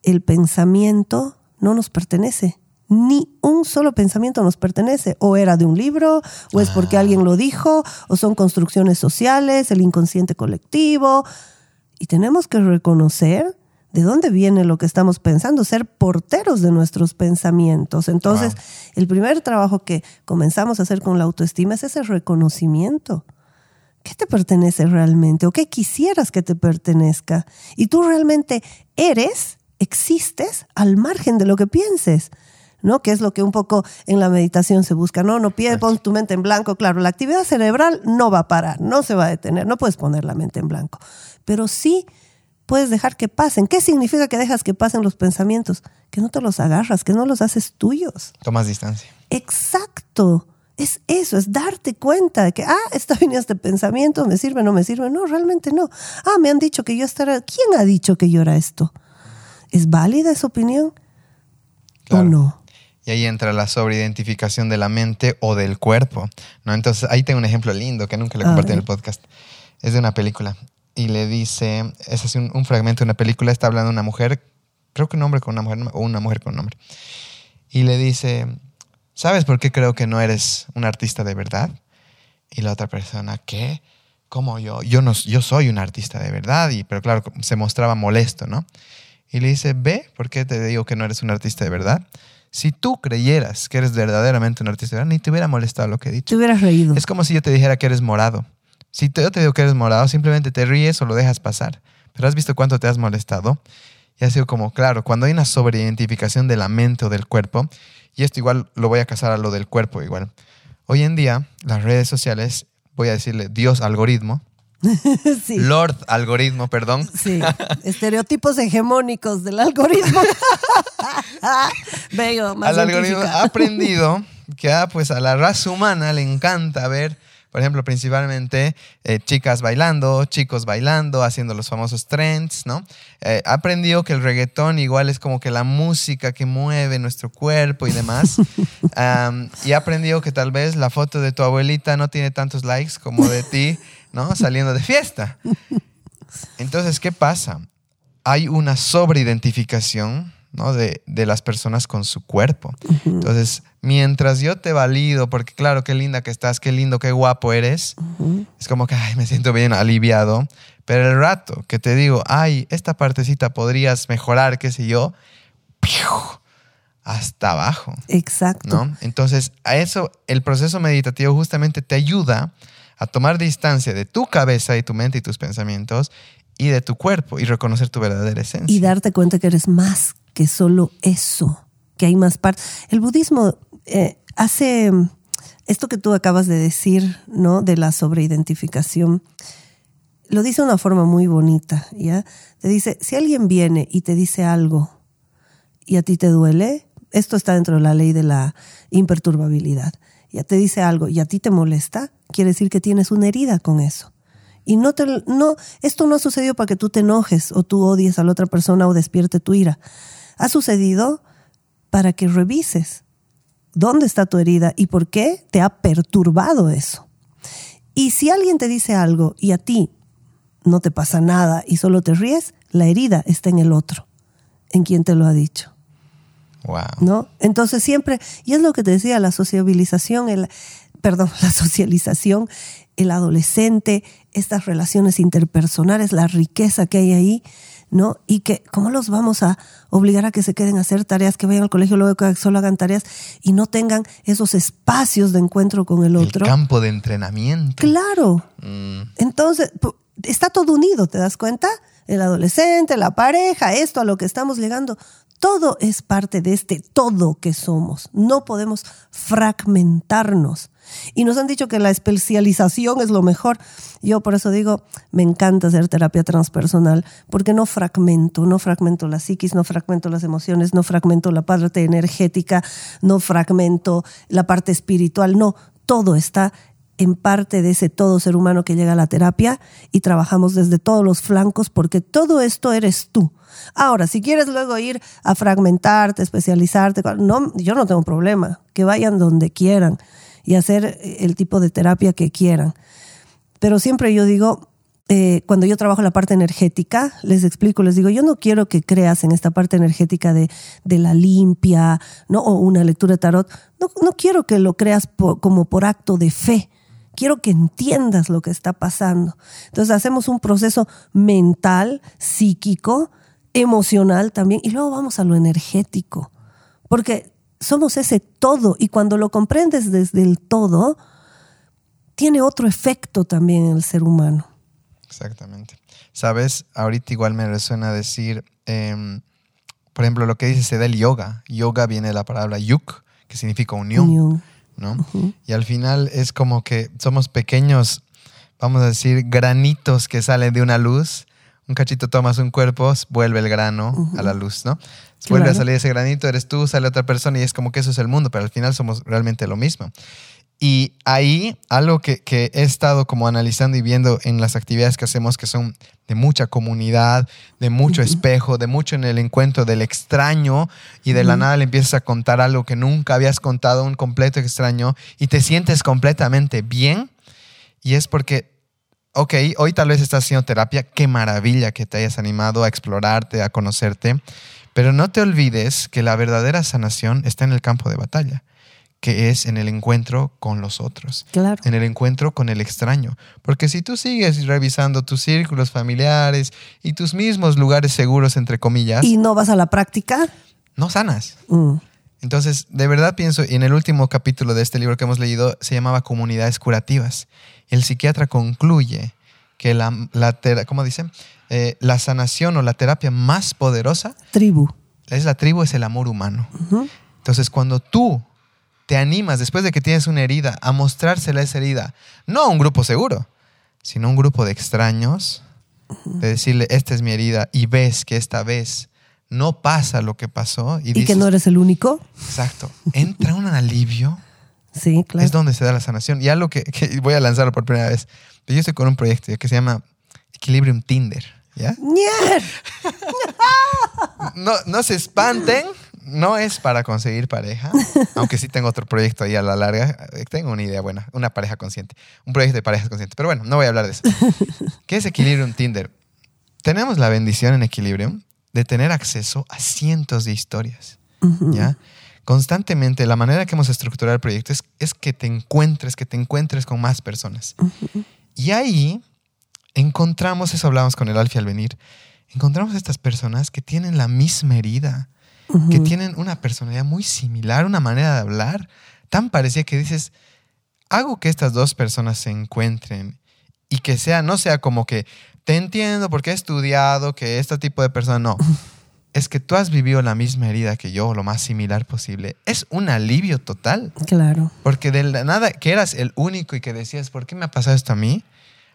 el pensamiento no nos pertenece. Ni un solo pensamiento nos pertenece. O era de un libro, o es porque alguien lo dijo, o son construcciones sociales, el inconsciente colectivo. Y tenemos que reconocer de dónde viene lo que estamos pensando, ser porteros de nuestros pensamientos. Entonces, Wow. el primer trabajo que comenzamos a hacer con la autoestima es ese reconocimiento. ¿Qué te pertenece realmente? ¿O qué quisieras que te pertenezca? Y tú realmente eres, existes al margen de lo que pienses. ¿No? Que es lo que un poco en la meditación se busca, ¿no? No pide, pon tu mente en blanco, claro, la actividad cerebral no va a parar, no se va a detener, no puedes poner la mente en blanco, pero sí puedes dejar que pasen. ¿Qué significa que dejas que pasen los pensamientos? Que no te los agarras, que no los haces tuyos. Tomas distancia. Exacto. Es eso, es darte cuenta de que, ah, está viniendo este pensamiento, me sirve, no me sirve. No, realmente no. Ah, me han dicho que yo estaré. ¿Quién ha dicho que yo era esto? ¿Es válida esa opinión Claro. o no? Y ahí entra la sobreidentificación de la mente o del cuerpo, ¿no? Entonces, ahí tengo un ejemplo lindo que nunca le A compartí en el podcast. Es de una película. Y le dice, es así un, un fragmento de una película, está hablando una mujer, creo que un hombre con una mujer, o una mujer con un hombre. Y le dice, ¿sabes por qué creo que no eres un artista de verdad? Y la otra persona, ¿qué? ¿Cómo yo? Yo, no, yo soy un artista de verdad, y, pero claro, se mostraba molesto, ¿no? Y le dice, ve, ¿por qué te digo que no eres un artista de verdad? Si tú creyeras que eres verdaderamente un artista de verdad, ni te hubiera molestado lo que he dicho. Te hubieras reído. Es como si yo te dijera que eres morado. Si yo te digo que eres morado, simplemente te ríes o lo dejas pasar. Pero has visto cuánto te has molestado. Y ha sido como, claro, cuando hay una sobreidentificación de la mente o del cuerpo, y esto igual lo voy a casar a lo del cuerpo igual. Hoy en día, las redes sociales, voy a decirle Dios algoritmo, sí. Lord algoritmo, perdón, Sí, estereotipos hegemónicos del algoritmo. Vengo, más al algoritmo ha aprendido que ah, pues a la raza humana le encanta ver, por ejemplo, principalmente eh, chicas bailando, chicos bailando, haciendo los famosos trends, ¿no? Eh, ha aprendido que el reggaetón igual es como que la música que mueve nuestro cuerpo y demás. Y ha aprendido que tal vez la foto de tu abuelita no tiene tantos likes como de ti, ¿no? Saliendo de fiesta. Entonces, ¿qué pasa? Hay una sobreidentificación ¿no? De, de las personas con su cuerpo. Entonces, mientras yo te valido, porque claro, qué linda que estás, qué lindo, qué guapo eres, es como que, ay, me siento bien aliviado. Pero el rato que te digo, ay, esta partecita podrías mejorar, qué sé yo, ¡piu! hasta abajo. Exacto. ¿no? Entonces, a eso, el proceso meditativo justamente te ayuda a tomar distancia de tu cabeza y tu mente y tus pensamientos y de tu cuerpo y reconocer tu verdadera esencia. Y darte cuenta que eres más que solo eso, que hay más partes. El budismo eh, hace esto que tú acabas de decir, ¿no? De la sobreidentificación. Lo dice de una forma muy bonita, ¿ya? Te dice, si alguien viene y te dice algo y a ti te duele, esto está dentro de la ley de la imperturbabilidad. Ya te dice algo y a ti te molesta, quiere decir que tienes una herida con eso. Y no te, no, esto no ha sucedido para que tú te enojes o tú odies a la otra persona o despierte tu ira. Ha sucedido para que revises dónde está tu herida y por qué te ha perturbado eso. Y si alguien te dice algo y a ti no te pasa nada y solo te ríes, la herida está en el otro, en quien te lo ha dicho. Wow. ¿No? Entonces siempre, y es lo que te decía, la sociabilización, el, perdón, la socialización, el adolescente, estas relaciones interpersonales, la riqueza que hay ahí, ¿no? Y que, ¿cómo los vamos a obligar a que se queden a hacer tareas, que vayan al colegio, luego que solo hagan tareas y no tengan esos espacios de encuentro con el otro? El campo de entrenamiento. Claro. Mm. Entonces, está todo unido, ¿te das cuenta? El adolescente, la pareja, esto a lo que estamos llegando, todo es parte de este todo que somos. No podemos fragmentarnos. Y nos han dicho que la especialización es lo mejor. Yo por eso digo, me encanta hacer terapia transpersonal, porque no fragmento, no fragmento la psiquis, no fragmento las emociones, no fragmento la parte energética, no fragmento la parte espiritual, no, todo está en parte de ese todo ser humano que llega a la terapia y trabajamos desde todos los flancos porque todo esto eres tú. Ahora, si quieres luego ir a fragmentarte, especializarte, no, yo no tengo problema, que vayan donde quieran y hacer el tipo de terapia que quieran. Pero siempre yo digo, eh, cuando yo trabajo la parte energética, les explico, les digo, yo no quiero que creas en esta parte energética de, la limpia, ¿no? O una lectura de tarot. No quiero que lo creas como por acto de fe. Quiero que entiendas lo que está pasando. Entonces hacemos un proceso mental, psíquico, emocional también, y luego vamos a lo energético. Porque somos ese todo y cuando lo comprendes desde el todo, tiene otro efecto también en el ser humano. Exactamente. Sabes, ahorita igual me resuena decir, em, por ejemplo, lo que dice se da el yoga. Yoga viene de la palabra yuk, que significa unión. ¿no? Y al final es como que somos pequeños, vamos a decir, granitos que salen de una luz. Un cachito tomas un cuerpo, vuelve el grano a la luz, ¿no? Vuelve a salir ese granito, eres tú, sale otra persona y es como que eso es el mundo, pero al final somos realmente lo mismo. Y ahí algo que, que, he estado como analizando y viendo en las actividades que hacemos, que son de mucha comunidad, de mucho espejo, de mucho en el encuentro del extraño y de la nada le empiezas a contar algo que nunca habías contado, un completo extraño, y te sientes completamente bien. Y es porque, ok, hoy tal vez estás haciendo terapia, qué maravilla que te hayas animado a explorarte, a conocerte, pero no te olvides que la verdadera sanación está en el campo de batalla que es en el encuentro con los otros, claro. en el encuentro con el extraño. Porque si tú sigues revisando tus círculos familiares y tus mismos lugares seguros, entre comillas, y no vas a la práctica, no sanas. Mm. Entonces, de verdad pienso, y en el último capítulo de este libro que hemos leído se llamaba Comunidades Curativas. El psiquiatra concluye que la, la ¿cómo dice? Eh, la sanación o la terapia más poderosa. Tribu. Es la tribu, es el amor humano. Entonces, cuando tú te animas después de que tienes una herida a mostrársela esa herida, no a un grupo seguro, sino a un grupo de extraños, de decirle, esta es mi herida y ves que esta vez no pasa lo que pasó. Y, que no eres el único. Exacto. Entra un alivio. Sí, claro. Es donde se da la sanación. Y algo que, que voy a lanzarlo por primera vez. Yo estoy con un proyecto que se llama Equilibrium Tinder. ¿Ya? no, no se espanten no es para conseguir pareja, aunque sí tengo otro proyecto ahí a la larga. Tengo una idea buena, una pareja consciente, un proyecto de parejas conscientes. Pero bueno, no voy a hablar de eso. ¿Qué es Equilibrium Tinder? Tenemos la bendición en Equilibrium de tener acceso a cientos de historias. ¿Ya? Constantemente, la manera que hemos estructurado el proyecto es, es que te encuentres, que te encuentres con más personas. Y ahí encontramos, eso hablamos con el Alfie al venir, encontramos estas personas que tienen la misma herida, que tienen una personalidad muy similar, una manera de hablar tan parecida que dices, hago que estas dos personas se encuentren y que sea, no sea como que te entiendo porque he estudiado que este tipo de persona, no. es que tú has vivido la misma herida que yo, lo más similar posible. Es un alivio total. Claro. Porque de la nada, que eras el único y que decías, ¿por qué me ha pasado esto a mí?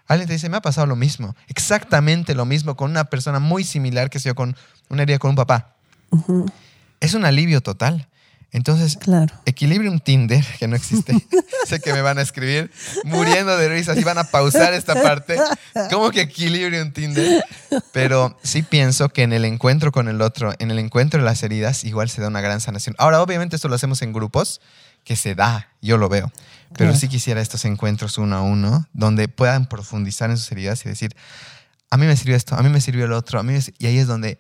Alguien te dice, me ha pasado lo mismo, exactamente lo mismo con una persona muy similar que yo con una herida con un papá. Es un alivio total. Entonces, claro. Equilibrium Tinder, que no existe. sé que me van a escribir muriendo de risas y van a pausar esta parte. ¿Cómo que Equilibrium Tinder? Pero sí pienso que en el encuentro con el otro, en el encuentro de las heridas, igual se da una gran sanación. Ahora, obviamente, esto lo hacemos en grupos, que se da, yo lo veo. Pero sí quisiera estos encuentros uno a uno, donde puedan profundizar en sus heridas y decir, a mí me sirvió esto, a mí me sirvió el otro, a mí y ahí es donde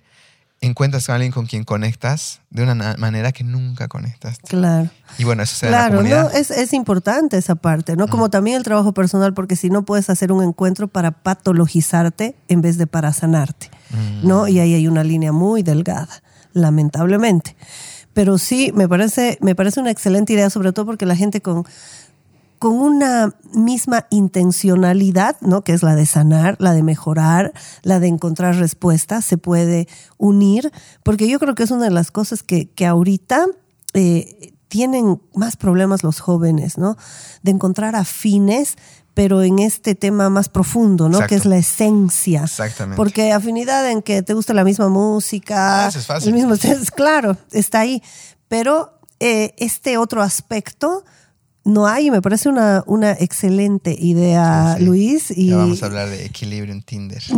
encuentras con alguien con quien conectas de una manera que nunca conectas. Claro. Y bueno, eso se da en la comunidad. ¿no? Es, es, importante esa parte, ¿no? Como también el trabajo personal, porque si no puedes hacer un encuentro para patologizarte en vez de para sanarte, ¿no? Y ahí hay una línea muy delgada, lamentablemente. Pero sí, me parece, me parece una excelente idea, sobre todo porque la gente con con una misma intencionalidad, ¿no? Que es la de sanar, la de mejorar, la de encontrar respuestas, se puede unir, porque yo creo que es una de las cosas que, que ahorita eh, tienen más problemas los jóvenes, ¿no? De encontrar afines, pero en este tema más profundo, ¿no? Que es la esencia. Exactamente. Porque afinidad en que te gusta la misma música, ah, es fácil. el mismo, claro, está ahí. Pero eh, este otro aspecto no hay, me parece una, una excelente idea, Luis. Y... Ya vamos a hablar de equilibrio en Tinder.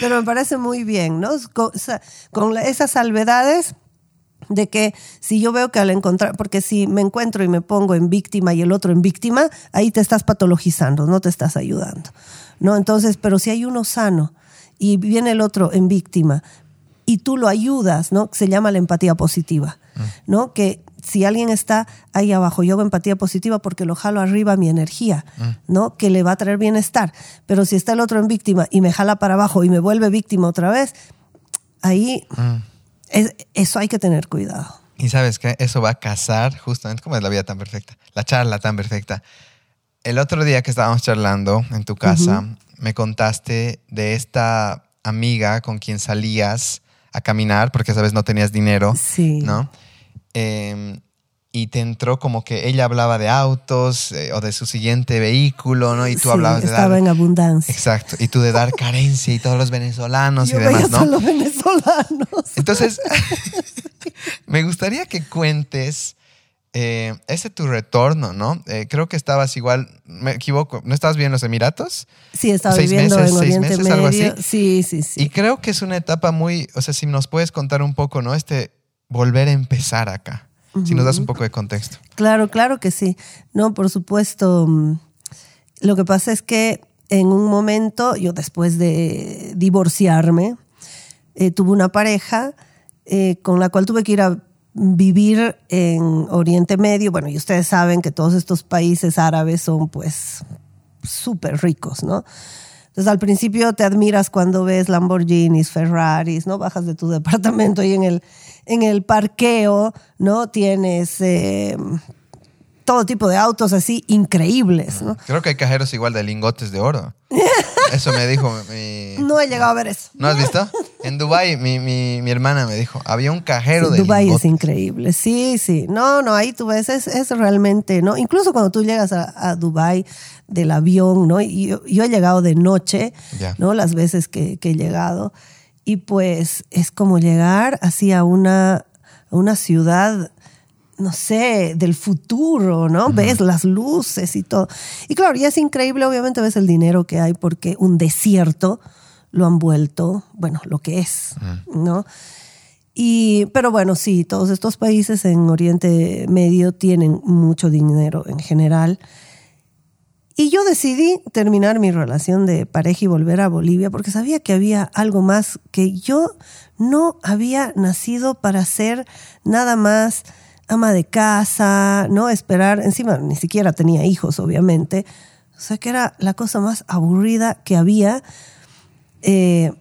Pero me parece muy bien, ¿no? Con, con, esas salvedades de que si yo veo que al encontrar, porque si me encuentro y me pongo en víctima y el otro en víctima, ahí te estás patologizando, no te estás ayudando, ¿no? Entonces, pero si hay uno sano y viene el otro en víctima y tú lo ayudas, ¿no? Se llama la empatía positiva, ¿no? Que si alguien está ahí abajo, yo hago empatía positiva porque lo jalo arriba mi energía, mm. ¿no? Que le va a traer bienestar. Pero si está el otro en víctima y me jala para abajo y me vuelve víctima otra vez, ahí mm. eso hay que tener cuidado. Y sabes que eso va a casar justamente como es la vida tan perfecta, la charla tan perfecta. El otro día que estábamos charlando en tu casa, me contaste de esta amiga con quien salías a caminar porque sabes no tenías dinero, sí. ¿no? Em, y te entró como que ella hablaba de autos eh, o de su siguiente vehículo, ¿no? Y tú hablabas de estaba en abundancia. Exacto. Y tú de dar carencia y todos los venezolanos y demás, ¿no? los venezolanos. Entonces, me gustaría que cuentes eh, ese tu retorno, ¿no? Eh, creo que estabas igual, me equivoco, ¿no estabas bien en los Emiratos? Sí, estaba viviendo en Oriente meses, Medio. Algo así. Sí, sí, sí. Y creo que es una etapa muy, o sea, si nos puedes contar un poco, ¿no? Este volver a empezar acá. Si nos das un poco de contexto. Claro, claro que sí. No, por supuesto. Mm, lo que pasa es que en un momento, yo después de divorciarme, eh, tuve una pareja eh, con la cual tuve que ir a vivir en Oriente Medio. Bueno, y ustedes saben que todos estos países árabes son pues súper ricos, ¿no? Entonces al principio te admiras cuando ves Lamborghinis, Ferraris, ¿no? Bajas de tu departamento y en el, en el parqueo, ¿no? Tienes eh, todo tipo de autos así increíbles, ¿no? Creo que hay cajeros igual de lingotes de oro. Eso me dijo mi... No he llegado a ver eso. ¿No has visto? En Dubái, mi, mi, mi hermana me dijo, había un cajero de Dubái lingotes. es increíble, sí, sí. No, no, ahí tú ves, es, es realmente, ¿no? Incluso cuando tú llegas a, a Dubái del avión, ¿no? Y yo, yo he llegado de noche. ¿no? Las veces que, que he llegado. Y pues es como llegar así a una, a una ciudad, no sé, del futuro, ¿no? Ves las luces y todo. Y claro, y es increíble, obviamente ves el dinero que hay porque un desierto lo han vuelto, bueno, lo que es, ¿no? Y, pero bueno, sí, todos estos países en Oriente Medio tienen mucho dinero en general. Y yo decidí terminar mi relación de pareja y volver a Bolivia porque sabía que había algo más, que yo no había nacido para ser nada más ama de casa, no esperar, encima ni siquiera tenía hijos, obviamente. O sea que era la cosa más aburrida que había. Eh,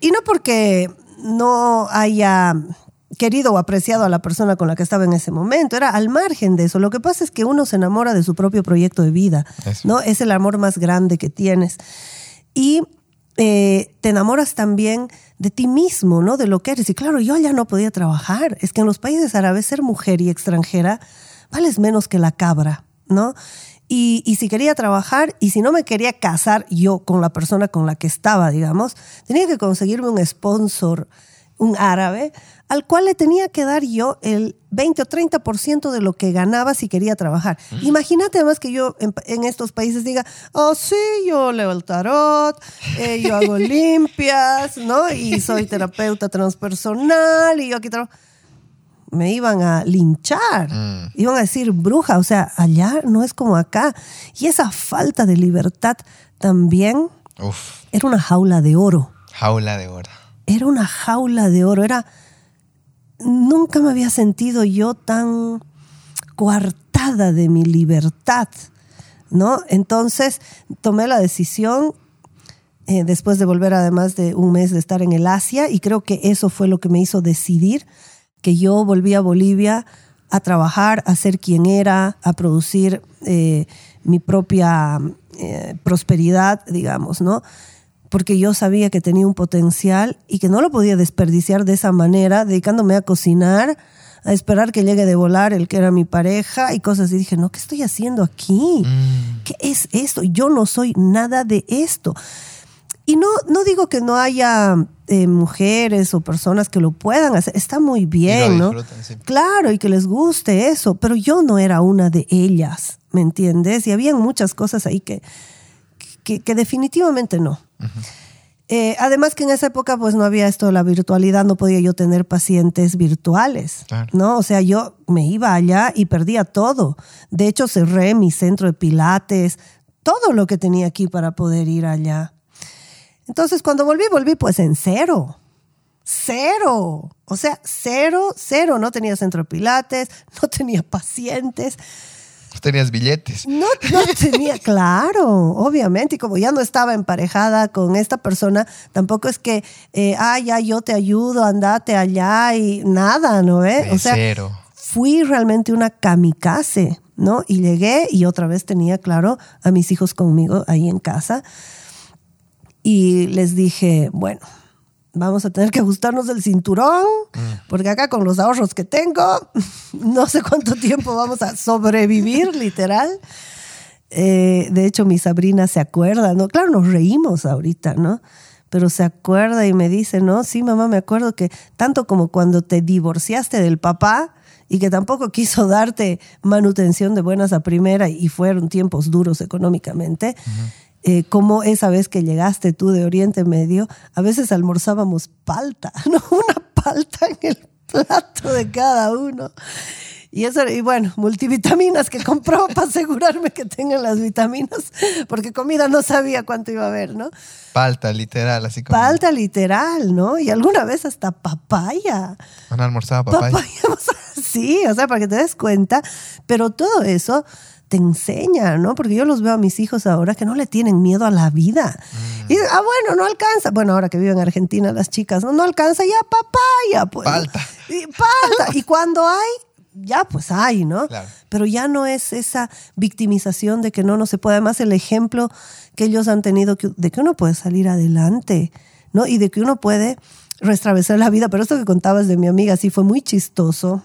y no porque no haya querido o apreciado a la persona con la que estaba en ese momento, era al margen de eso. Lo que pasa es que uno se enamora de su propio proyecto de vida, ¿no? Es el amor más grande que tienes. Y eh, te enamoras también de ti mismo, ¿no? De lo que eres. Y claro, yo ya no podía trabajar. Es que en los países árabes ser mujer y extranjera vales menos que la cabra, ¿no? Y, y, si quería trabajar y si no me quería casar yo con la persona con la que estaba, digamos, tenía que conseguirme un sponsor un árabe, al cual le tenía que dar yo el 20 o 30% de lo que ganaba si quería trabajar. Imagínate además que yo en, estos países diga, oh sí, yo leo el tarot, eh, yo hago limpias, ¿no? Y soy terapeuta transpersonal y yo aquí trabajo. Me iban a linchar, mm. iban a decir bruja, o sea, allá no es como acá. Y esa falta de libertad también era una jaula de oro. Jaula de oro era una jaula de oro, era... Nunca me había sentido yo tan coartada de mi libertad, ¿no? Entonces tomé la decisión, eh, después de volver además de un mes de estar en el Asia, y creo que eso fue lo que me hizo decidir que yo volví a Bolivia a trabajar, a ser quien era, a producir eh, mi propia eh, prosperidad, digamos, ¿no? Porque yo sabía que tenía un potencial y que no lo podía desperdiciar de esa manera, dedicándome a cocinar, a esperar que llegue de volar el que era mi pareja y cosas. Y dije, no, ¿qué estoy haciendo aquí? Mm. ¿Qué es esto? Yo no soy nada de esto. Y no, no digo que no haya eh, mujeres o personas que lo puedan hacer, está muy bien, ¿no? Claro, y que les guste eso, pero yo no era una de ellas, ¿me entiendes? Y había muchas cosas ahí que, que definitivamente no. Eh, además que en esa época pues no había esto de la virtualidad, no podía yo tener pacientes virtuales, ¿no? O sea, yo me iba allá y perdía todo. De hecho, cerré mi centro de pilates, todo lo que tenía aquí para poder ir allá. Entonces, cuando volví, volví pues en cero. Cero. O sea, cero, cero. No tenía centro de pilates, no tenía pacientes tenías billetes. No, no tenía, claro, obviamente. Y como ya no estaba emparejada con esta persona, tampoco es que, eh, ah, ya yo te ayudo, andate allá y nada, ¿no? Eh? O sea, fui realmente una kamikaze, ¿no? Y llegué y otra vez tenía, claro, a mis hijos conmigo ahí en casa. Y les dije, bueno, vamos a tener que ajustarnos el cinturón, mm. porque acá con los ahorros que tengo, no sé cuánto tiempo vamos a sobrevivir, literal. Eh, de hecho, mi sobrina se acuerda, ¿no? Claro, nos reímos ahorita, ¿no? Pero se acuerda y me dice, no, sí, mamá, me acuerdo que tanto como cuando te divorciaste del papá y que tampoco quiso darte manutención de buenas a primera y fueron tiempos duros económicamente. Eh, como esa vez que llegaste tú de Oriente Medio, a veces almorzábamos palta, ¿no? Una palta en el plato de cada uno. Y, eso, y bueno, multivitaminas que compró para asegurarme que tengan las vitaminas, porque comida no sabía cuánto iba a haber, ¿no? Palta, literal, así como. Palta, literal, ¿no? Y alguna vez hasta papaya. ¿Han almorzado papaya? papaya sí, o sea, para que te des cuenta. Pero todo eso te enseña, ¿no? Porque yo los veo a mis hijos ahora que no le tienen miedo a la vida. Mm. Y ah, bueno, no alcanza. Bueno, ahora que viven en Argentina las chicas, no, no alcanza ya papaya, pues. Falta. Y, falta. y cuando hay, ya pues hay, ¿no? Pero ya no es esa victimización de que no, no se puede. Además, el ejemplo que ellos han tenido de que uno puede salir adelante, ¿no? Y de que uno puede restablecer la vida. Pero esto que contabas de mi amiga sí fue muy chistoso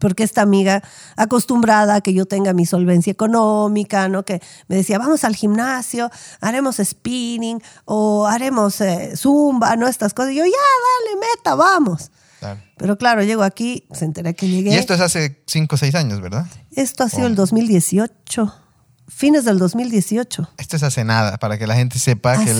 porque esta amiga acostumbrada a que yo tenga mi solvencia económica, ¿no? Que me decía, vamos al gimnasio, haremos spinning o haremos eh, zumba, ¿no? Estas cosas. Y yo, ya, dale, meta, vamos. Pero claro, llego aquí, se enteré que llegué. Y esto es hace 5 o 6 años, ¿verdad? Esto ha sido el 2018 fines del 2018. Esto es hace nada, para que la gente sepa que,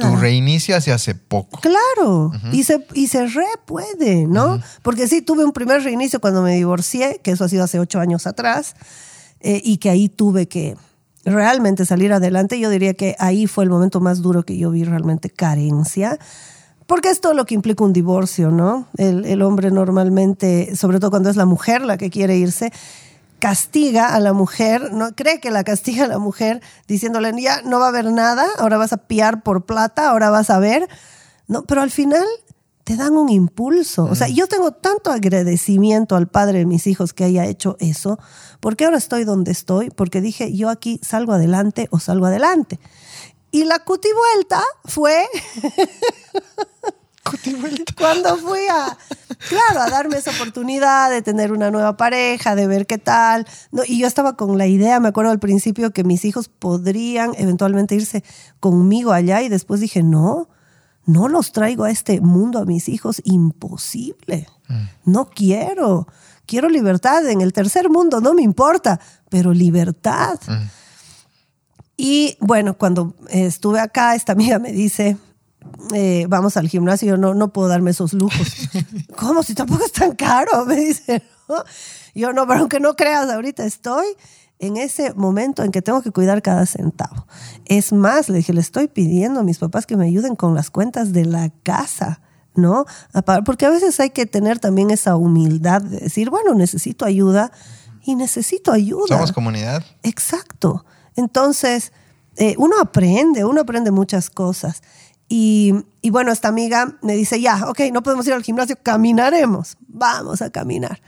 tu reinicio hace hace poco. Claro, y, se, y se re puede, ¿no? Porque sí, tuve un primer reinicio cuando me divorcié, que eso ha sido hace ocho años atrás, eh, y que ahí tuve que realmente salir adelante, yo diría que ahí fue el momento más duro que yo vi realmente carencia. Porque es todo lo que implica un divorcio, ¿no? El, el hombre normalmente, sobre todo cuando es la mujer la que quiere irse, castiga a la mujer, no cree que la castiga a la mujer diciéndole ya no va a haber nada, ahora vas a piar por plata, ahora vas a ver, no, pero al final te dan un impulso. O sea, yo tengo tanto agradecimiento al padre de mis hijos que haya hecho eso, porque ahora estoy donde estoy, porque dije, yo aquí salgo adelante o salgo adelante. Y la cuti vuelta cuando fui a, claro, a darme esa oportunidad de tener una nueva pareja, de ver qué tal. No, y yo estaba con la idea, me acuerdo al principio, que mis hijos podrían eventualmente irse conmigo allá y después dije, no, no los traigo a este mundo a mis hijos, imposible. Mm. No quiero. Quiero libertad en el tercer mundo, no me importa, pero libertad. Mm. Y bueno, cuando estuve acá, esta amiga me dice, eh, vamos al gimnasio, no, no puedo darme esos lujos. ¿Cómo? Si tampoco es tan caro, me dice. Yo no, pero aunque no creas, ahorita estoy en ese momento en que tengo que cuidar cada centavo. Es más, le dije, le estoy pidiendo a mis papás que me ayuden con las cuentas de la casa. ¿No? Porque a veces hay que tener también esa humildad de decir, bueno, necesito ayuda y necesito ayuda. Somos comunidad. Exacto. Entonces, eh, uno aprende, uno aprende muchas cosas. Y, bueno, esta amiga me dice, ya, ok, no podemos ir al gimnasio, caminaremos, vamos a caminar.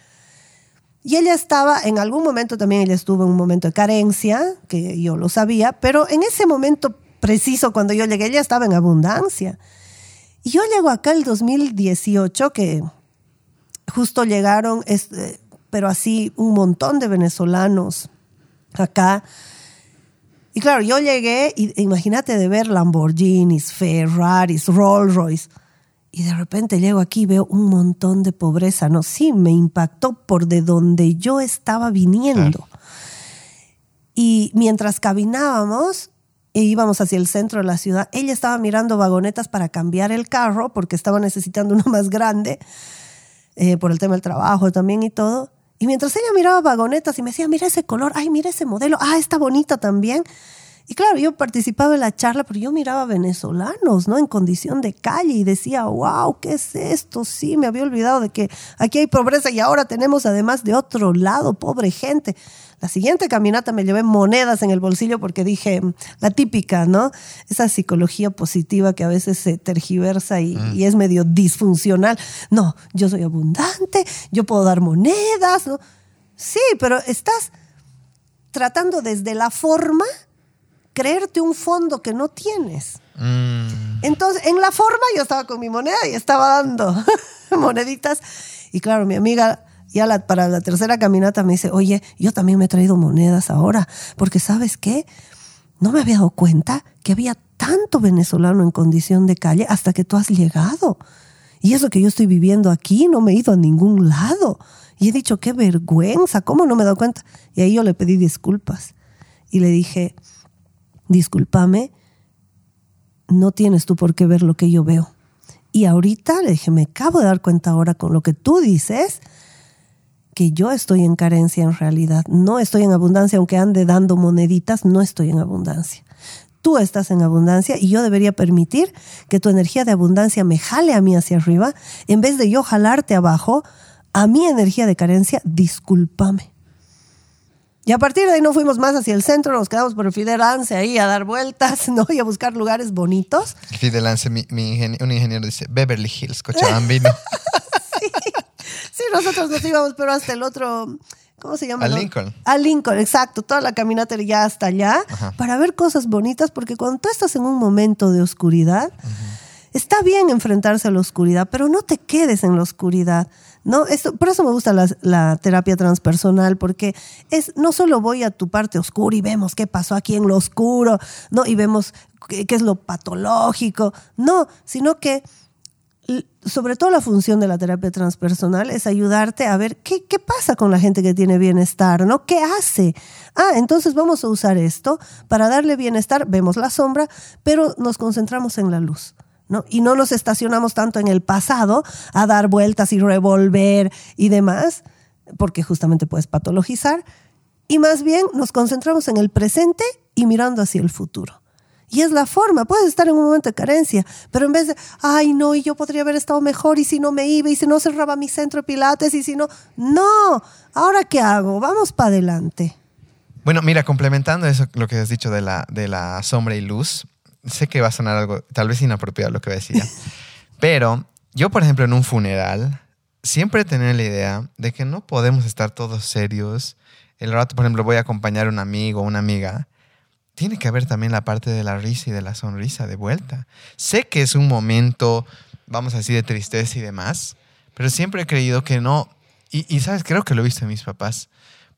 Y ella estaba, en algún momento también ella estuvo en un momento de carencia, que yo lo sabía, pero en ese momento preciso cuando yo llegué, ella estaba en abundancia. Y yo llego acá el 2018, que justo llegaron, este, pero así un montón de venezolanos acá y claro, yo llegué y imagínate de ver Lamborghinis, Ferraris, Rolls Royce. Y de repente llego aquí y veo un montón de pobreza. No, sí, me impactó por de donde yo estaba viniendo. Y mientras caminábamos e íbamos hacia el centro de la ciudad, ella estaba mirando vagonetas para cambiar el carro porque estaba necesitando uno más grande eh, por el tema del trabajo también y todo. Y mientras ella miraba vagonetas y me decía, mira ese color, ay, mira ese modelo, ah, está bonita también. Y claro, yo participaba en la charla, pero yo miraba venezolanos, ¿no? En condición de calle y decía, wow, ¿qué es esto? Sí, me había olvidado de que aquí hay pobreza y ahora tenemos además de otro lado, pobre gente. La siguiente caminata me llevé monedas en el bolsillo porque dije, la típica, ¿no? Esa psicología positiva que a veces se tergiversa y, mm. es medio disfuncional. No, yo soy abundante, yo puedo dar monedas, ¿no? Sí, pero estás tratando desde la forma creerte un fondo que no tienes. Mm. Entonces, en la forma yo estaba con mi moneda y estaba dando moneditas. Y claro, mi amiga ya la, para la tercera caminata me dice, oye, yo también me he traído monedas ahora, porque sabes qué, no me había dado cuenta que había tanto venezolano en condición de calle hasta que tú has llegado. Y eso que yo estoy viviendo aquí, no me he ido a ningún lado. Y he dicho, qué vergüenza, ¿cómo no me he dado cuenta? Y ahí yo le pedí disculpas. Y le dije, discúlpame, no tienes tú por qué ver lo que yo veo. Y ahorita le dije, me acabo de dar cuenta ahora con lo que tú dices, que yo estoy en carencia en realidad. No estoy en abundancia, aunque ande dando moneditas, no estoy en abundancia. Tú estás en abundancia y yo debería permitir que tu energía de abundancia me jale a mí hacia arriba, en vez de yo jalarte abajo a mi energía de carencia, discúlpame. Y a partir de ahí no fuimos más hacia el centro, nos quedamos por el Fidelance ahí a dar vueltas, ¿no? Y a buscar lugares bonitos. Fidelance, mi, un ingeniero dice Beverly Hills, Cochabambino. Sí, nosotros nos íbamos, pero hasta el otro, ¿cómo se llama? A Lincoln. A Lincoln, exacto. Toda la caminata ya hasta allá para ver cosas bonitas, porque cuando tú estás en un momento de oscuridad, está bien enfrentarse a la oscuridad, pero no te quedes en la oscuridad. ¿no? Esto, por eso me gusta la, terapia transpersonal, porque es no solo voy a tu parte oscura y vemos qué pasó aquí en lo oscuro, ¿no? Y vemos qué es lo patológico, no, sino que sobre todo la función de la terapia transpersonal es ayudarte a ver qué, qué, pasa con la gente que tiene bienestar, ¿no? ¿Qué hace? Ah, entonces vamos a usar esto para darle bienestar, vemos la sombra, pero nos concentramos en la luz. ¿no? Y no nos estacionamos tanto en el pasado a dar vueltas y revolver y demás, porque justamente puedes patologizar, y más bien nos concentramos en el presente y mirando hacia el futuro. Y es la forma, puedes estar en un momento de carencia, pero en vez de, ay no, y yo podría haber estado mejor y si no me iba y si no cerraba mi centro de pilates y si no, no, ahora qué hago, vamos para adelante. Bueno, mira, complementando eso, lo que has dicho de la, de la sombra y luz, sé que va a sonar algo tal vez inapropiado lo que decía, pero yo, por ejemplo, en un funeral, siempre tenía la idea de que no podemos estar todos serios. El rato, por ejemplo, voy a acompañar a un amigo o una amiga tiene que haber también la parte de la risa y de la sonrisa de vuelta. Sé que es un momento, vamos a decir, de tristeza y demás, pero siempre he creído que no. Y, sabes, creo que lo he visto en mis papás,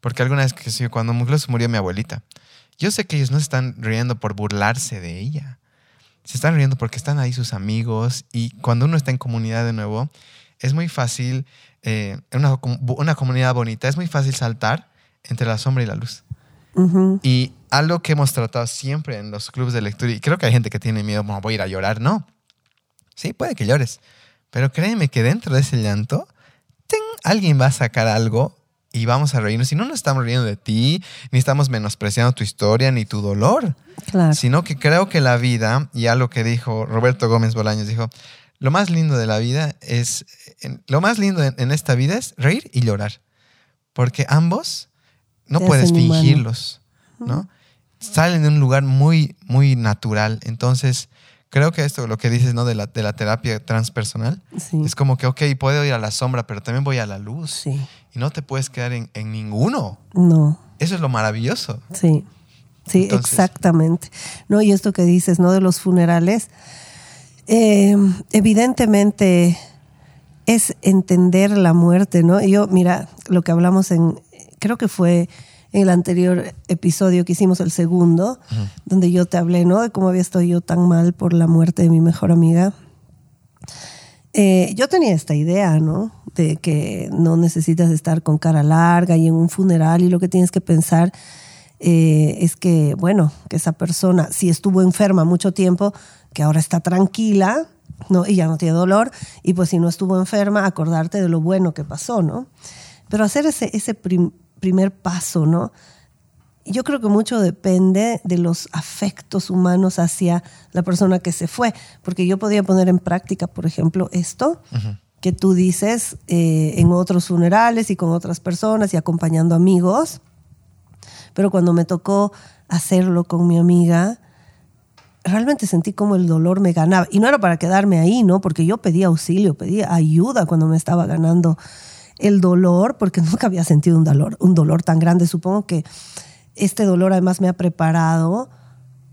porque alguna vez que cuando murió mi abuelita, yo sé que ellos no se están riendo por burlarse de ella. Se están riendo porque están ahí sus amigos y cuando uno está en comunidad de nuevo, es muy fácil, en eh, una, una comunidad bonita, es muy fácil saltar entre la sombra y la luz. Y algo que hemos tratado siempre en los clubes de lectura, y creo que hay gente que tiene miedo, como voy a ir a llorar, no. Sí, puede que llores, pero créeme que dentro de ese llanto, alguien va a sacar algo y vamos a reírnos. Y no nos estamos riendo de ti, ni estamos menospreciando tu historia ni tu dolor, sino que creo que la vida, y algo que dijo Roberto Gómez Bolaños, dijo, lo más lindo de la vida es, lo más lindo en esta vida es reír y llorar, porque ambos no puedes fingirlos, ¿no? Salen de un lugar muy, muy natural. Entonces, creo que esto, lo que dices, ¿no? De la, de la terapia transpersonal, es como que, ok, puedo ir a la sombra, pero también voy a la luz. Sí. Y no te puedes quedar en, ninguno. No. Eso es lo maravilloso. Sí. Sí, exactamente. No, y esto que dices, ¿no? De los funerales, eh, evidentemente es entender la muerte, ¿no? Yo, mira, lo que hablamos en, creo que fue en el anterior episodio que hicimos, el segundo, donde yo te hablé, ¿no? De cómo había estado yo tan mal por la muerte de mi mejor amiga. Eh, yo tenía esta idea, ¿no? De que no necesitas estar con cara larga y en un funeral y lo que tienes que pensar eh, es que, bueno, que esa persona, si estuvo enferma mucho tiempo, que ahora está tranquila, ¿no? Y ya no tiene dolor, y pues si no estuvo enferma, acordarte de lo bueno que pasó, ¿no? Pero hacer ese, ese primer paso, ¿no? Yo creo que mucho depende de los afectos humanos hacia la persona que se fue, porque yo podía poner en práctica, por ejemplo, esto que tú dices eh, en otros funerales y con otras personas y acompañando amigos, pero cuando me tocó hacerlo con mi amiga, realmente sentí como el dolor me ganaba. Y no era para quedarme ahí, ¿no? Porque yo pedía auxilio, pedía ayuda cuando me estaba ganando el dolor, porque nunca había sentido un dolor, un dolor tan grande. Supongo que este dolor además me ha preparado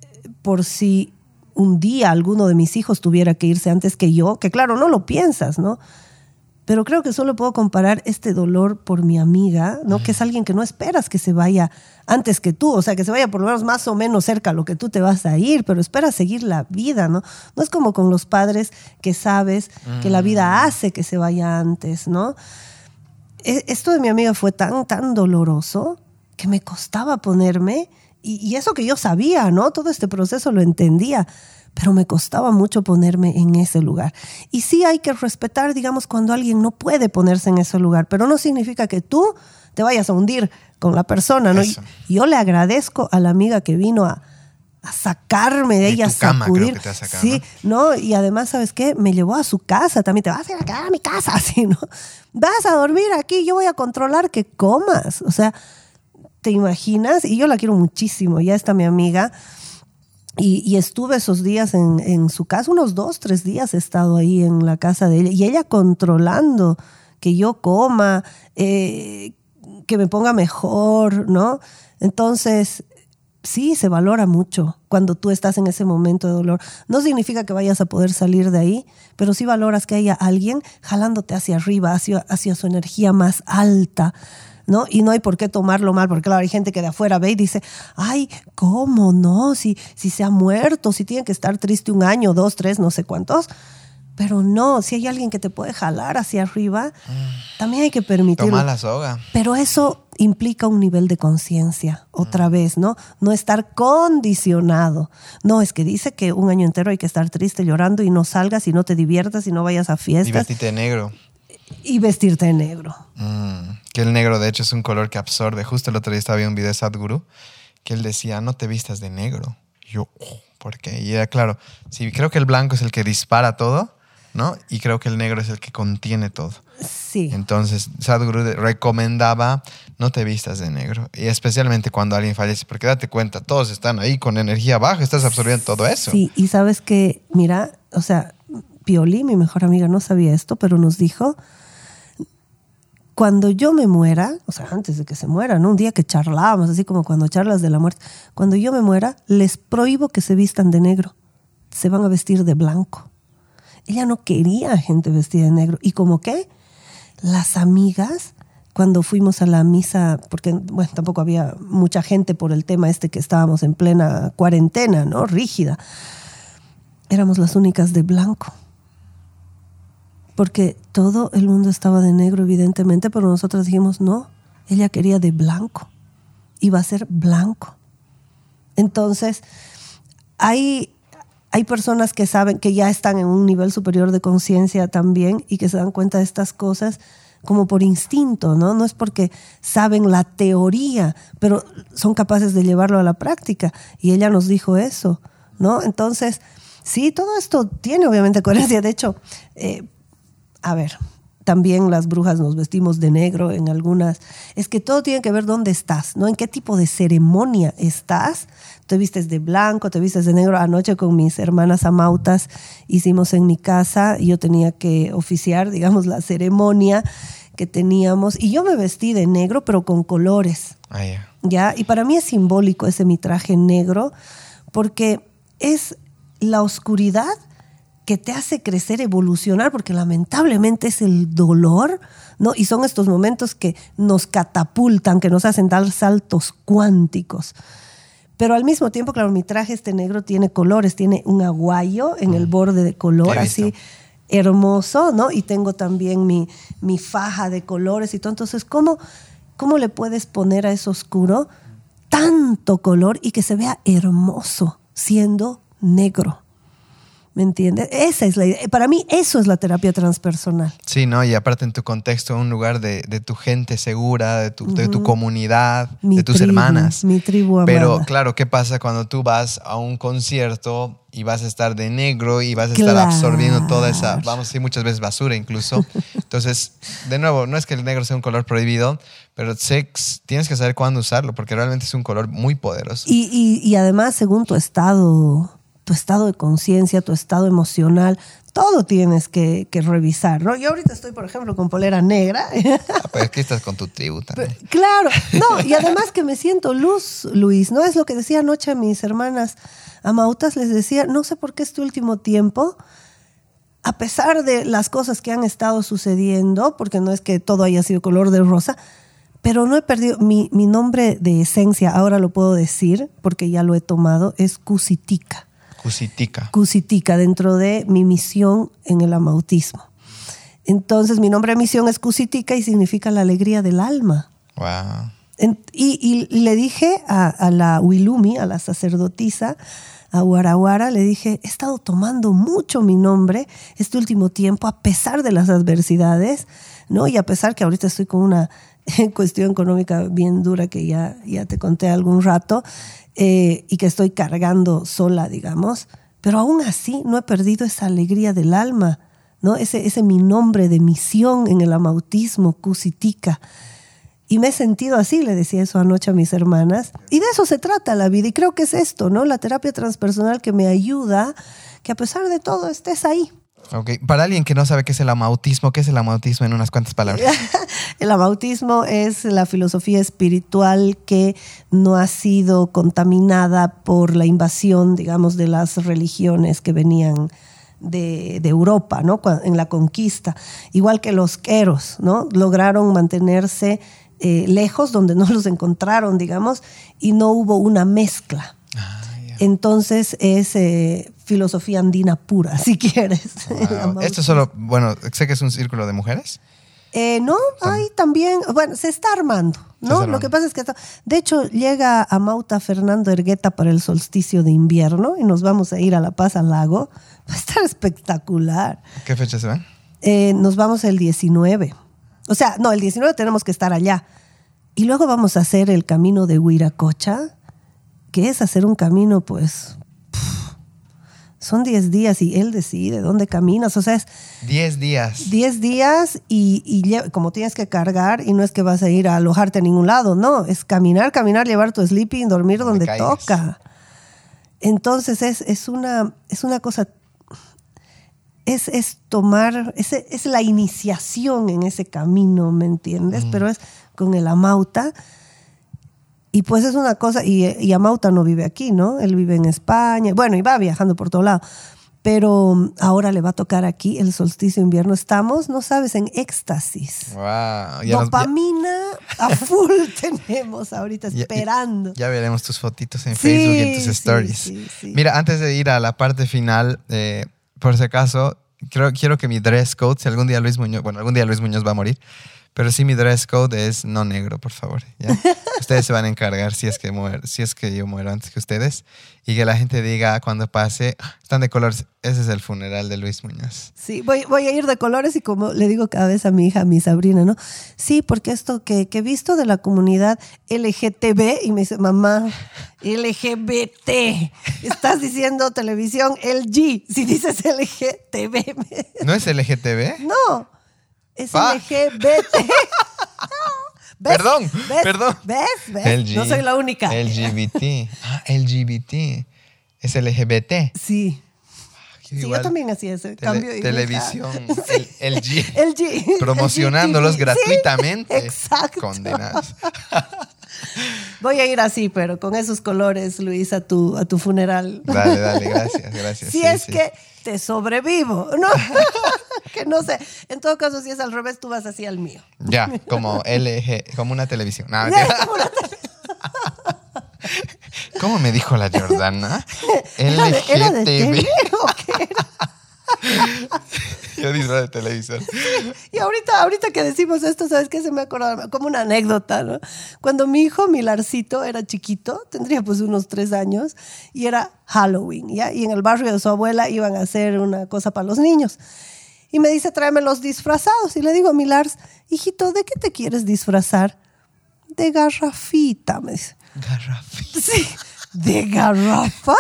eh, por si un día alguno de mis hijos tuviera que irse antes que yo, que claro, no lo piensas, ¿no? Pero creo que solo puedo comparar este dolor por mi amiga, ¿no? Que es alguien que no esperas que se vaya antes que tú, o sea, que se vaya por lo menos más o menos cerca a lo que tú te vas a ir, pero espera seguir la vida, ¿no? No es como con los padres que sabes que la vida mm. hace que se vaya antes, ¿no? E, esto de mi amiga fue tan, tan doloroso que me costaba ponerme, y, eso que yo sabía, ¿no? Todo este proceso lo entendía, pero me costaba mucho ponerme en ese lugar. Y sí hay que respetar, digamos, cuando alguien no puede ponerse en ese lugar, pero no significa que tú te vayas a hundir con la persona, ¿no? yo le agradezco a la amiga que vino a, a sacarme de, ella, a sacudir. sí, ¿no? Y además, ¿sabes qué? Me llevó a su casa también. Te vas a ir a quedar a mi casa, así, ¿no? Vas a dormir aquí, yo voy a controlar que comas. O sea, ¿te imaginas? Y yo la quiero muchísimo. Ya está mi amiga. Y, estuve esos días en, su casa, unos dos, tres días he estado ahí en la casa de ella. Y ella controlando que yo coma, eh, que me ponga mejor, ¿no? Entonces, sí se valora mucho cuando tú estás en ese momento de dolor. No significa que vayas a poder salir de ahí, pero sí valoras que haya alguien jalándote hacia arriba, hacia, hacia su energía más alta. ¿No? Y no hay por qué tomarlo mal, porque claro, hay gente que de afuera ve y dice, ay, ¿cómo no? Si, si se ha muerto, si tiene que estar triste un año, dos, tres, no sé cuántos. Pero no, si hay alguien que te puede jalar hacia arriba, también hay que permitirlo. Toma la soga. Pero eso implica un nivel de conciencia, otra mm. vez, ¿no? No estar condicionado. No, es que dice que un año entero hay que estar triste, llorando y no salgas y no te diviertas y no vayas a fiestas. Y vestirte de negro. Y vestirte de negro. Mm, que el negro, de hecho, es un color que absorbe. Justo el otro día estaba viendo un video de Sadhguru que él decía, no te vistas de negro. Y yo, oh, ¿por qué? Y era claro, sí, creo que el blanco es el que dispara todo, ¿no? Y creo que el negro es el que contiene todo. Sí. Entonces, Sadhguru recomendaba no te vistas de negro. Y especialmente cuando alguien fallece, porque date cuenta, todos están ahí con energía baja, estás absorbiendo todo eso. Sí, y sabes que, mira, o sea, Pioli, mi mejor amiga, no sabía esto, pero nos dijo, cuando yo me muera, o sea, antes de que se muera, ¿no? Un día que charlábamos, así como cuando charlas de la muerte, cuando yo me muera, les prohíbo que se vistan de negro, se van a vestir de blanco. Ella no quería gente vestida de negro. ¿Y como qué? Las amigas, cuando fuimos a la misa, porque bueno, tampoco había mucha gente por el tema este que estábamos en plena cuarentena, ¿no? Rígida. Éramos las únicas de blanco porque todo el mundo estaba de negro, evidentemente, pero nosotros dijimos, no, ella quería de blanco, iba a ser blanco. Entonces, hay, hay personas que saben que ya están en un nivel superior de conciencia también y que se dan cuenta de estas cosas como por instinto, ¿no? No es porque saben la teoría, pero son capaces de llevarlo a la práctica. Y ella nos dijo eso, ¿no? Entonces, sí, todo esto tiene obviamente coherencia. De hecho, eh, a ver, también las brujas nos vestimos de negro en algunas. Es que todo tiene que ver dónde estás, ¿no? En qué tipo de ceremonia estás. Te vistes de blanco, te vistes de negro. Anoche con mis hermanas amautas hicimos en mi casa yo tenía que oficiar, digamos, la ceremonia que teníamos. Y yo me vestí de negro, pero con colores. Ah, ¿Ya? Y para mí es simbólico ese mi traje negro porque es la oscuridad que te hace crecer, evolucionar, porque lamentablemente es el dolor, ¿no? Y son estos momentos que nos catapultan, que nos hacen dar saltos cuánticos. Pero al mismo tiempo, claro, mi traje este negro tiene colores, tiene un aguayo en el borde de color, así hermoso, ¿no? Y tengo también mi, mi faja de colores y todo. Entonces, ¿cómo, ¿cómo le puedes poner a eso oscuro tanto color y que se vea hermoso siendo negro? ¿Me entiendes? Esa es la idea. Para mí eso es la terapia transpersonal. Sí, ¿no? Y aparte en tu contexto, un lugar de, tu gente segura, de tu, de tu comunidad, de tus hermanas. Mi tribu amada. Pero claro, ¿qué pasa cuando tú vas a un concierto y vas a estar de negro y vas a estar absorbiendo toda esa, vamos a decir muchas veces basura incluso? Entonces, de nuevo, no es que el negro sea un color prohibido, pero sex, tienes que saber cuándo usarlo porque realmente es un color muy poderoso. Y, y, y además, según tu estado tu estado de conciencia, tu estado emocional, todo tienes que, revisar, ¿no? Yo ahorita estoy, por ejemplo, con polera negra. Ah, pero aquí estás con tu tribu también. claro, no, y además que me siento luz, Luis, ¿no? Es lo que decía anoche a mis hermanas amautas, les decía, no sé por qué este último tiempo, a pesar de las cosas que han estado sucediendo, porque no es que todo haya sido color de rosa, pero no he perdido, mi, mi nombre de esencia, ahora lo puedo decir, porque ya lo he tomado, es Cusitica. Cusitica. Cusitica, dentro de mi misión en el amautismo. Entonces, mi nombre de misión es Cusitica y significa la alegría del alma. Wow. y, le dije a, la Wilumi, a la sacerdotisa, a Guaraguara, le dije, he estado tomando mucho mi nombre este último tiempo, a pesar de las adversidades, ¿no? Y a pesar que ahorita estoy con una cuestión económica bien dura que ya, ya te conté algún rato, eh, y que estoy cargando sola, digamos, pero aún así no he perdido esa alegría del alma, ¿no? Ese, ese mi nombre de misión en el amautismo, Cusitica. Y me he sentido así, le decía eso anoche a mis hermanas. Y de eso se trata la vida. Y creo que es esto, ¿no? La terapia transpersonal que me ayuda, que a pesar de todo estés ahí. Ok, para alguien que no sabe qué es el amautismo, ¿qué es el amautismo en unas cuantas palabras? el amautismo es la filosofía espiritual que no ha sido contaminada por la invasión, digamos, de las religiones que venían de, Europa, ¿no? En la conquista. Igual que los queros, ¿no? Lograron mantenerse eh, lejos donde no los encontraron, digamos, y no hubo una mezcla. Ah, Entonces es eh, filosofía andina pura, si quieres. Esto solo, bueno, sé que es un círculo de mujeres. Eh, no, hay también, bueno, se está armando, ¿no? Lo que pasa es que, de hecho, llega a Mauta Fernando Ergueta para el solsticio de invierno y nos vamos a ir a La Paz al lago. Va a estar espectacular. ¿Qué fecha se van? Eh, nos vamos el 19. O sea, no, el 19 tenemos que estar allá. Y luego vamos a hacer el camino de Huiracocha que es hacer un camino, pues son 10 días y él decide dónde caminas. O sea, es 10 días. 10 días y, y, como tienes que cargar y no es que vas a ir a alojarte a ningún lado, no, es caminar, caminar, llevar tu sleeping, dormir donde toca. Entonces es, es, una, es una cosa, es, es tomar, es, es, la iniciación en ese camino, ¿me entiendes? Mm. Pero es con el amauta y pues es una cosa, y, y Amauta no vive aquí, ¿no? Él vive en España, bueno, y va viajando por todo lado. Pero ahora le va a tocar aquí el solsticio invierno. Estamos, no sabes, en éxtasis. Wow. Dopamina a full tenemos ahorita esperando. Ya, veremos tus fotitos en Facebook y en tus stories. Mira, antes de ir a la parte final, eh, por si acaso, quiero, quiero que mi dress code, si algún día Luis Muñoz, bueno, algún día Luis Muñoz va a morir, pero sí, mi dress code es no negro, por favor. ustedes se van a encargar si es, que si es que yo muero antes que ustedes. Y que la gente diga cuando pase, ah, están de colores. Ese es el funeral de Luis Muñoz. Sí, voy, voy a ir de colores y como le digo cada vez a mi hija, a mi sobrina, ¿no? Sí, porque esto que, que he visto de la comunidad LGTB, y me dice, mamá, LGBT, estás diciendo televisión LG, si dices LGTB. ¿No es LGTB? No es LGBT. Perdón, perdón. ¿Ves? ¿Ves? no soy la única. LGBT. Ah, LGBT. Es LGBT. Sí. Sí, yo también hacía ese cambio. De televisión, el, LG. LG. Promocionándolos gratuitamente. exacto. Condenados. Voy a ir así, pero con esos colores, Luis, a tu, a tu funeral. Dale, dale, gracias, gracias. Si es que te sobrevivo, ¿no? que no sé. En todo caso, si es al revés, tú vas así al mío. Ya, como LG, como una televisión. ¿Cómo me dijo la Jordana? LGTB. Yo disfraz de televisor. Y ahorita, ahorita que decimos esto, ¿sabes qué? Se me acordó como una anécdota, ¿no? Cuando mi hijo Milarcito era chiquito, tendría pues unos tres años, y era Halloween, ¿ya? Y en el barrio de su abuela iban a hacer una cosa para los niños. Y me dice, tráeme los disfrazados. Y le digo a Milars, hijito, ¿de qué te quieres disfrazar? De garrafita, me dice. Garrafita. Sí, de garrafa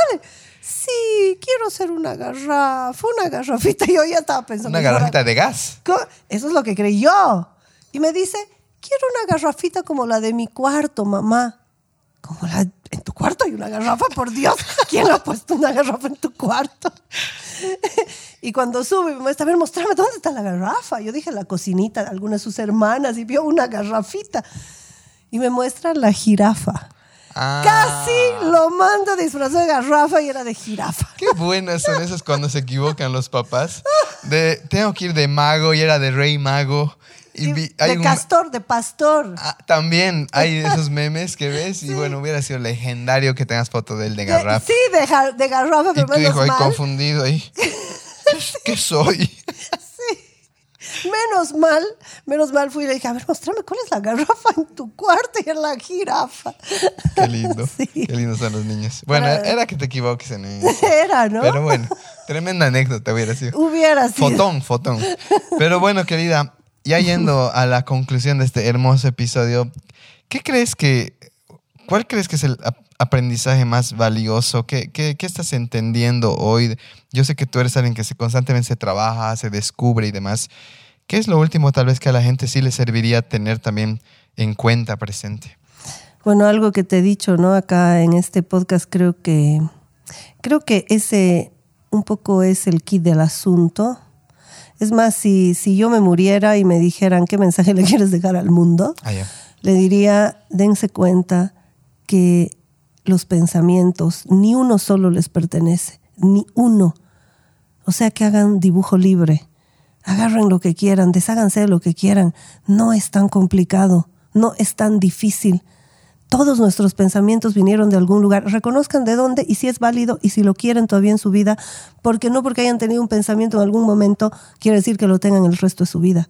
sí, quiero ser una garrafa, una garrafita. Yo ya estaba pensando. ¿Una garrafita de gas? Eso es lo que creí yo. Y me dice, quiero una garrafita como la de mi cuarto, mamá. Como la en tu cuarto hay una garrafa, por Dios. ¿Quién ha puesto una garrafa en tu cuarto? y cuando sube, me muestra, a ver, mostrame dónde está la garrafa. Yo dije la cocinita de alguna de sus hermanas y vio una garrafita. Y me muestra la jirafa. Casi ah. lo mando disfrazado de garrafa y era de jirafa. Qué buenas son esas cuando se equivocan los papás. De tengo que ir de mago y era de rey mago. Y de castor, de pastor. Ah, también hay esos memes que ves y bueno, hubiera sido legendario que tengas foto de él de garrafa. sí, de, de garrafa, pero y tu hijo ahí confundido ahí. ¿Qué soy? Menos mal, menos mal fui y le dije, a ver, mostrame cuál es la garrafa en tu cuarto y en la jirafa. Qué lindo. Qué lindos son los niños. Bueno, era que te equivoques en eso. Era, ¿no? Pero bueno, tremenda anécdota hubiera sido. Hubiera sido. Fotón, fotón. Pero bueno, querida, ya yendo a la conclusión de este hermoso episodio, ¿qué crees que, cuál crees que es el aprendizaje más valioso? ¿Qué, qué, qué estás entendiendo hoy? Yo sé que tú eres alguien que se constantemente se trabaja, se descubre y demás. ¿Qué es lo último tal vez que a la gente sí le serviría tener también en cuenta presente? Bueno, algo que te he dicho, ¿no? Acá en este podcast creo que creo que ese un poco es el kit del asunto. Es más, si, si yo me muriera y me dijeran qué mensaje le quieres dejar al mundo, ah, le diría, dense cuenta que los pensamientos, ni uno solo les pertenece, ni uno. O sea, que hagan dibujo libre agarren lo que quieran, desháganse de lo que quieran. No es tan complicado, no es tan difícil. Todos nuestros pensamientos vinieron de algún lugar. Reconozcan de dónde y si es válido y si lo quieren todavía en su vida, porque no porque hayan tenido un pensamiento en algún momento quiere decir que lo tengan el resto de su vida.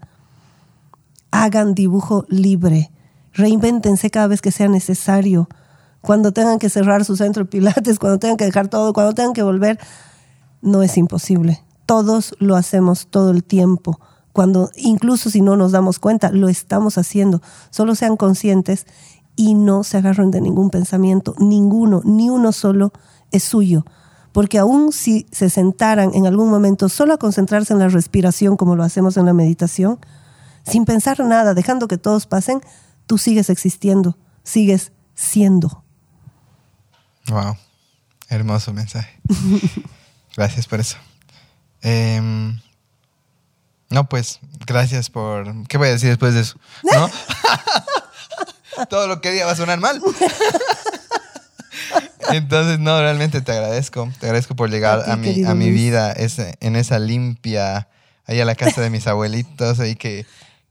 Hagan dibujo libre. Reinvéntense cada vez que sea necesario. Cuando tengan que cerrar su centro de pilates, cuando tengan que dejar todo, cuando tengan que volver, no es imposible todos lo hacemos todo el tiempo. Cuando, incluso si no nos damos cuenta, lo estamos haciendo. Solo sean conscientes y no se agarren de ningún pensamiento, ninguno, ni uno solo es suyo. Porque aún si se sentaran en algún momento solo a concentrarse en la respiración como lo hacemos en la meditación, sin pensar nada, dejando que todos pasen, tú sigues existiendo, sigues siendo. Wow, hermoso mensaje. gracias por eso. Em, no, pues, gracias por... ¿Qué voy a decir después de eso? ¿No? todo lo que diga va a sonar mal. Entonces, no, realmente te agradezco. Te agradezco por llegar a, mi, a mi vida en esa limpia, ahí a la casa de mis abuelitos, ahí que,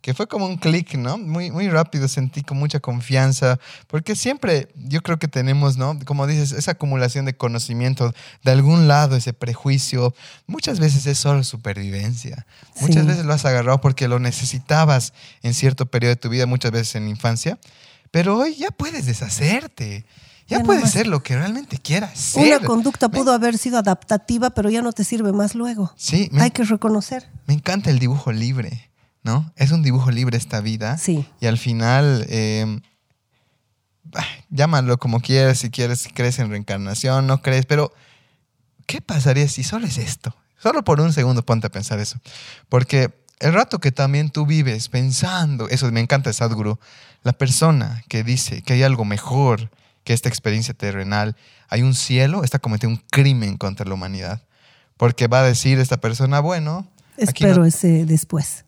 que fue como un clic, ¿no? Muy, muy rápido, sentí con mucha confianza, porque siempre yo creo que tenemos, ¿no? Como dices, esa acumulación de conocimiento, de algún lado ese prejuicio, muchas veces es solo supervivencia. Muchas veces lo has agarrado porque lo necesitabas en cierto periodo de tu vida, muchas veces en la infancia pero hoy ya puedes deshacerte. Ya, puedes ser lo que realmente quieras ser. Una conducta pudo haber sido adaptativa, pero ya no te sirve más luego. Sí. Hay que reconocer. Me encanta el dibujo libre, ¿no? Es un dibujo libre esta vida. Sí. Y al final, em, llámalo como quieras, si quieres, si crees en reencarnación, no crees, pero ¿qué pasaría si solo es esto? Solo por un segundo ponte a pensar eso. Porque el rato que también tú vives pensando, eso me encanta Sadhguru, la persona que dice que hay algo mejor que esta experiencia terrenal, hay un cielo, está cometiendo un crimen contra la humanidad. Porque va a decir esta persona, bueno. Espero ese después.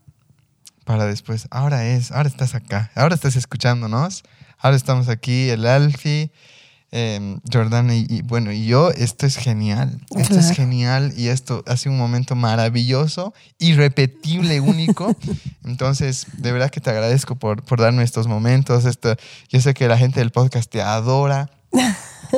Para después. Ahora es, ahora estás acá, ahora estás escuchándonos, ahora estamos aquí, el Alfi, eh, Jordana y, bueno, y yo, esto es genial. Esto es genial y esto hace un momento maravilloso, irrepetible, único. Entonces, de verdad que te agradezco por, por darme estos momentos. Esto, yo sé que la gente del podcast te adora.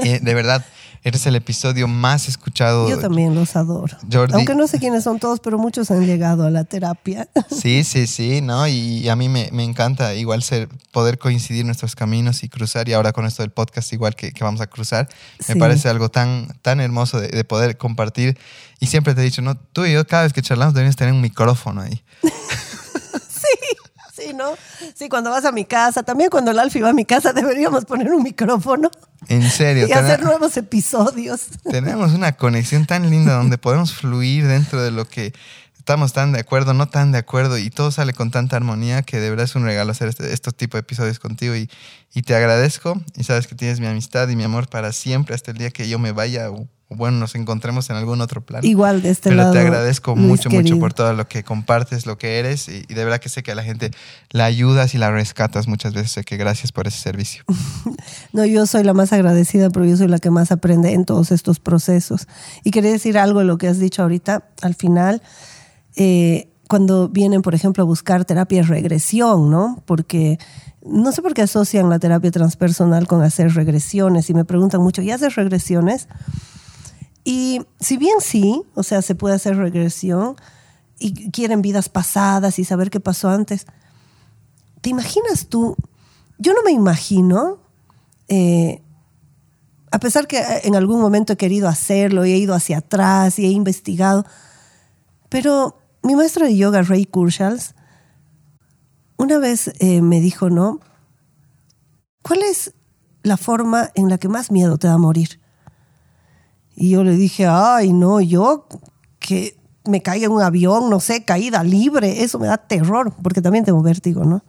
Eh, de verdad, Eres el episodio más escuchado. Yo también los adoro. Aunque no sé quiénes son todos, pero muchos han llegado a la terapia. Sí, sí, sí, ¿no? Y, a mí me, encanta igual ser, poder coincidir nuestros caminos y cruzar. Y ahora con esto del podcast, igual que, vamos a cruzar, me parece algo tan, tan hermoso de, de, poder compartir. Y siempre te he dicho, ¿no? Tú y yo, cada vez que charlamos, debemos tener un micrófono ahí. Sí, ¿no? Sí, cuando vas a mi casa, también cuando el Alfi va a mi casa, deberíamos poner un micrófono. En serio. Y hacer nuevos episodios. Tenemos una conexión tan linda donde podemos fluir dentro de lo que estamos tan de acuerdo, no tan de acuerdo, y todo sale con tanta armonía que de verdad es un regalo hacer este, estos tipos de episodios contigo. Y, y te agradezco, y sabes que tienes mi amistad y mi amor para siempre hasta el día que yo me vaya bueno, nos encontremos en algún otro plan. Igual de este lado. Pero te agradezco mucho, mucho por todo lo que compartes, lo que eres y, de verdad que sé que a la gente la ayudas y la rescatas muchas veces. Sé que gracias por ese servicio. no, yo soy la más agradecida, pero yo soy la que más aprende en todos estos procesos. Y quería decir algo de lo que has dicho ahorita al final. Eh, cuando vienen, por ejemplo, a buscar terapia de regresión, ¿no? Porque no sé por qué asocian la terapia transpersonal con hacer regresiones y me preguntan mucho, ¿y haces regresiones? Y si bien sí, o sea, se puede hacer regresión y quieren vidas pasadas y saber qué pasó antes, ¿te imaginas tú? Yo no me imagino, eh, a pesar que en algún momento he querido hacerlo y he ido hacia atrás y he investigado, pero mi maestro de yoga, Ray Kurzweil, una vez eh, me dijo, ¿no? ¿Cuál es la forma en la que más miedo te da morir? Y yo le dije, ay, no, yo que me caiga en un avión, no sé, caída libre, eso me da terror, porque también tengo vértigo, ¿no?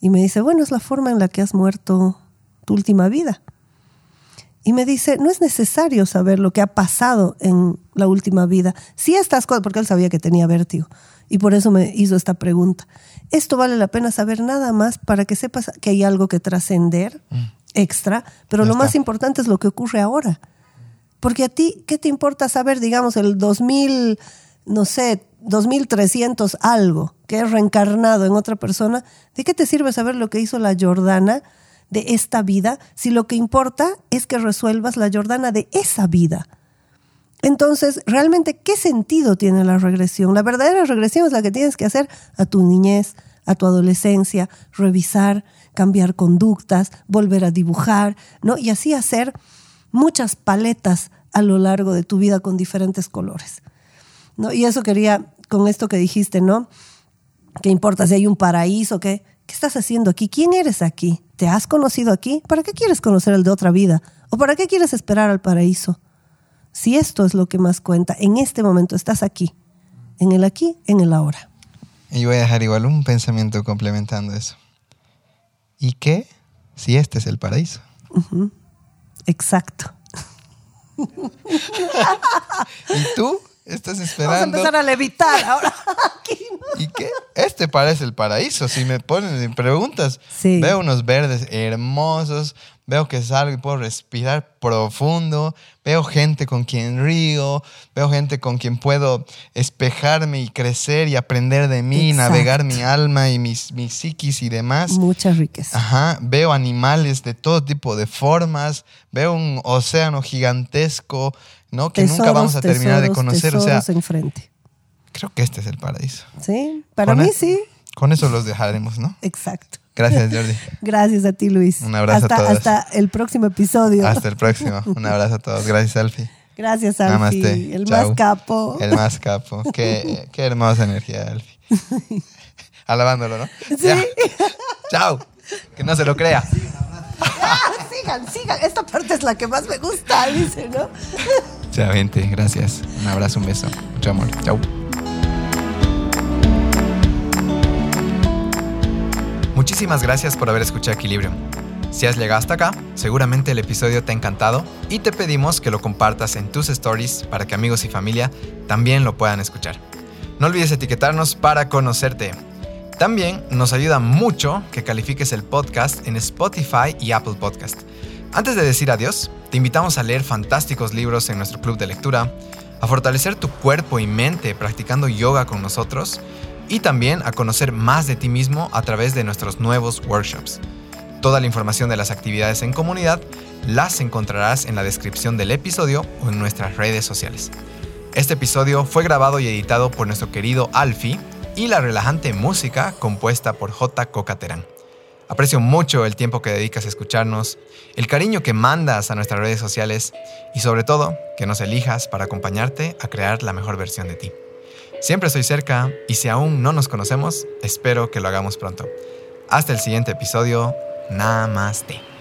Y me dice, bueno, es la forma en la que has muerto tu última vida. Y me dice, no es necesario saber lo que ha pasado en la última vida. Sí estas cosas, porque él sabía que tenía vértigo. Y por eso me hizo esta pregunta. Esto vale la pena saber nada más para que sepas que hay algo que trascender mm. extra, pero lo más importante es lo que ocurre ahora. Porque a ti, ¿qué te importa saber, digamos, el 2000, no sé, 2300 algo, que es reencarnado en otra persona? ¿De qué te sirve saber lo que hizo la Jordana de esta vida si lo que importa es que resuelvas la Jordana de esa vida? Entonces, realmente, ¿qué sentido tiene la regresión? La verdadera regresión es la que tienes que hacer a tu niñez, a tu adolescencia, revisar, cambiar conductas, volver a dibujar, ¿no? Y así hacer muchas paletas a lo largo de tu vida con diferentes colores. ¿no? Y eso quería, con esto que dijiste, ¿no? ¿Qué importa si hay un paraíso? ¿Qué, ¿Qué estás haciendo aquí? ¿Quién eres aquí? ¿Te has conocido aquí? ¿Para qué quieres conocer el de otra vida? ¿O para qué quieres esperar al paraíso? Si esto es lo que más cuenta, en este momento estás aquí, en el aquí, en el ahora. Y voy a dejar igual un pensamiento complementando eso. ¿Y qué si este es el paraíso? Exacto. ¿Y tú? Estás esperando. Vamos a empezar a levitar ahora. ¿Y qué? Este parece el paraíso. Si me ponen preguntas, veo unos verdes hermosos, veo que salgo y puedo respirar profundo, veo gente con quien río, veo gente con quien puedo espejarme y crecer y aprender de mí, navegar mi alma y mis, mis psiquis y demás. Mucha riqueza. Ajá, veo animales de todo tipo de formas, veo un océano gigantesco, ¿no? Que nunca vamos a terminar de conocer. o sea, enfrente. Creo que este es el paraíso. Sí, para mí e- sí. Con eso los dejaremos, ¿no? Exacto. Gracias, Jordi. Gracias a ti, Luis. Un abrazo hasta, a todos. Hasta el próximo episodio. Hasta el próximo. Un abrazo a todos. Gracias, Alfie. Gracias, Alfie. Namaste. El más capo. El más capo. Qué, qué hermosa energía, Alfie. Alabándolo, ¿no? Sí. Chao. Que no se lo crea. Sigan, sigan. Esta parte es la que más me gusta, dice, ¿no? Gente. Gracias. Un abrazo, un beso. Mucho amor. Chao. Muchísimas gracias por haber escuchado Equilibrio. Si has llegado hasta acá, seguramente el episodio te ha encantado y te pedimos que lo compartas en tus stories para que amigos y familia también lo puedan escuchar. No olvides etiquetarnos para conocerte. También nos ayuda mucho que califiques el podcast en Spotify y Apple Podcast. Antes de decir adiós, te invitamos a leer fantásticos libros en nuestro club de lectura, a fortalecer tu cuerpo y mente practicando yoga con nosotros y también a conocer más de ti mismo a través de nuestros nuevos workshops. Toda la información de las actividades en comunidad las encontrarás en la descripción del episodio o en nuestras redes sociales. Este episodio fue grabado y editado por nuestro querido Alfie y la relajante música compuesta por J. Cocaterán. Aprecio mucho el tiempo que dedicas a escucharnos, el cariño que mandas a nuestras redes sociales y sobre todo que nos elijas para acompañarte a crear la mejor versión de ti. Siempre estoy cerca y si aún no nos conocemos, espero que lo hagamos pronto. Hasta el siguiente episodio. Namaste.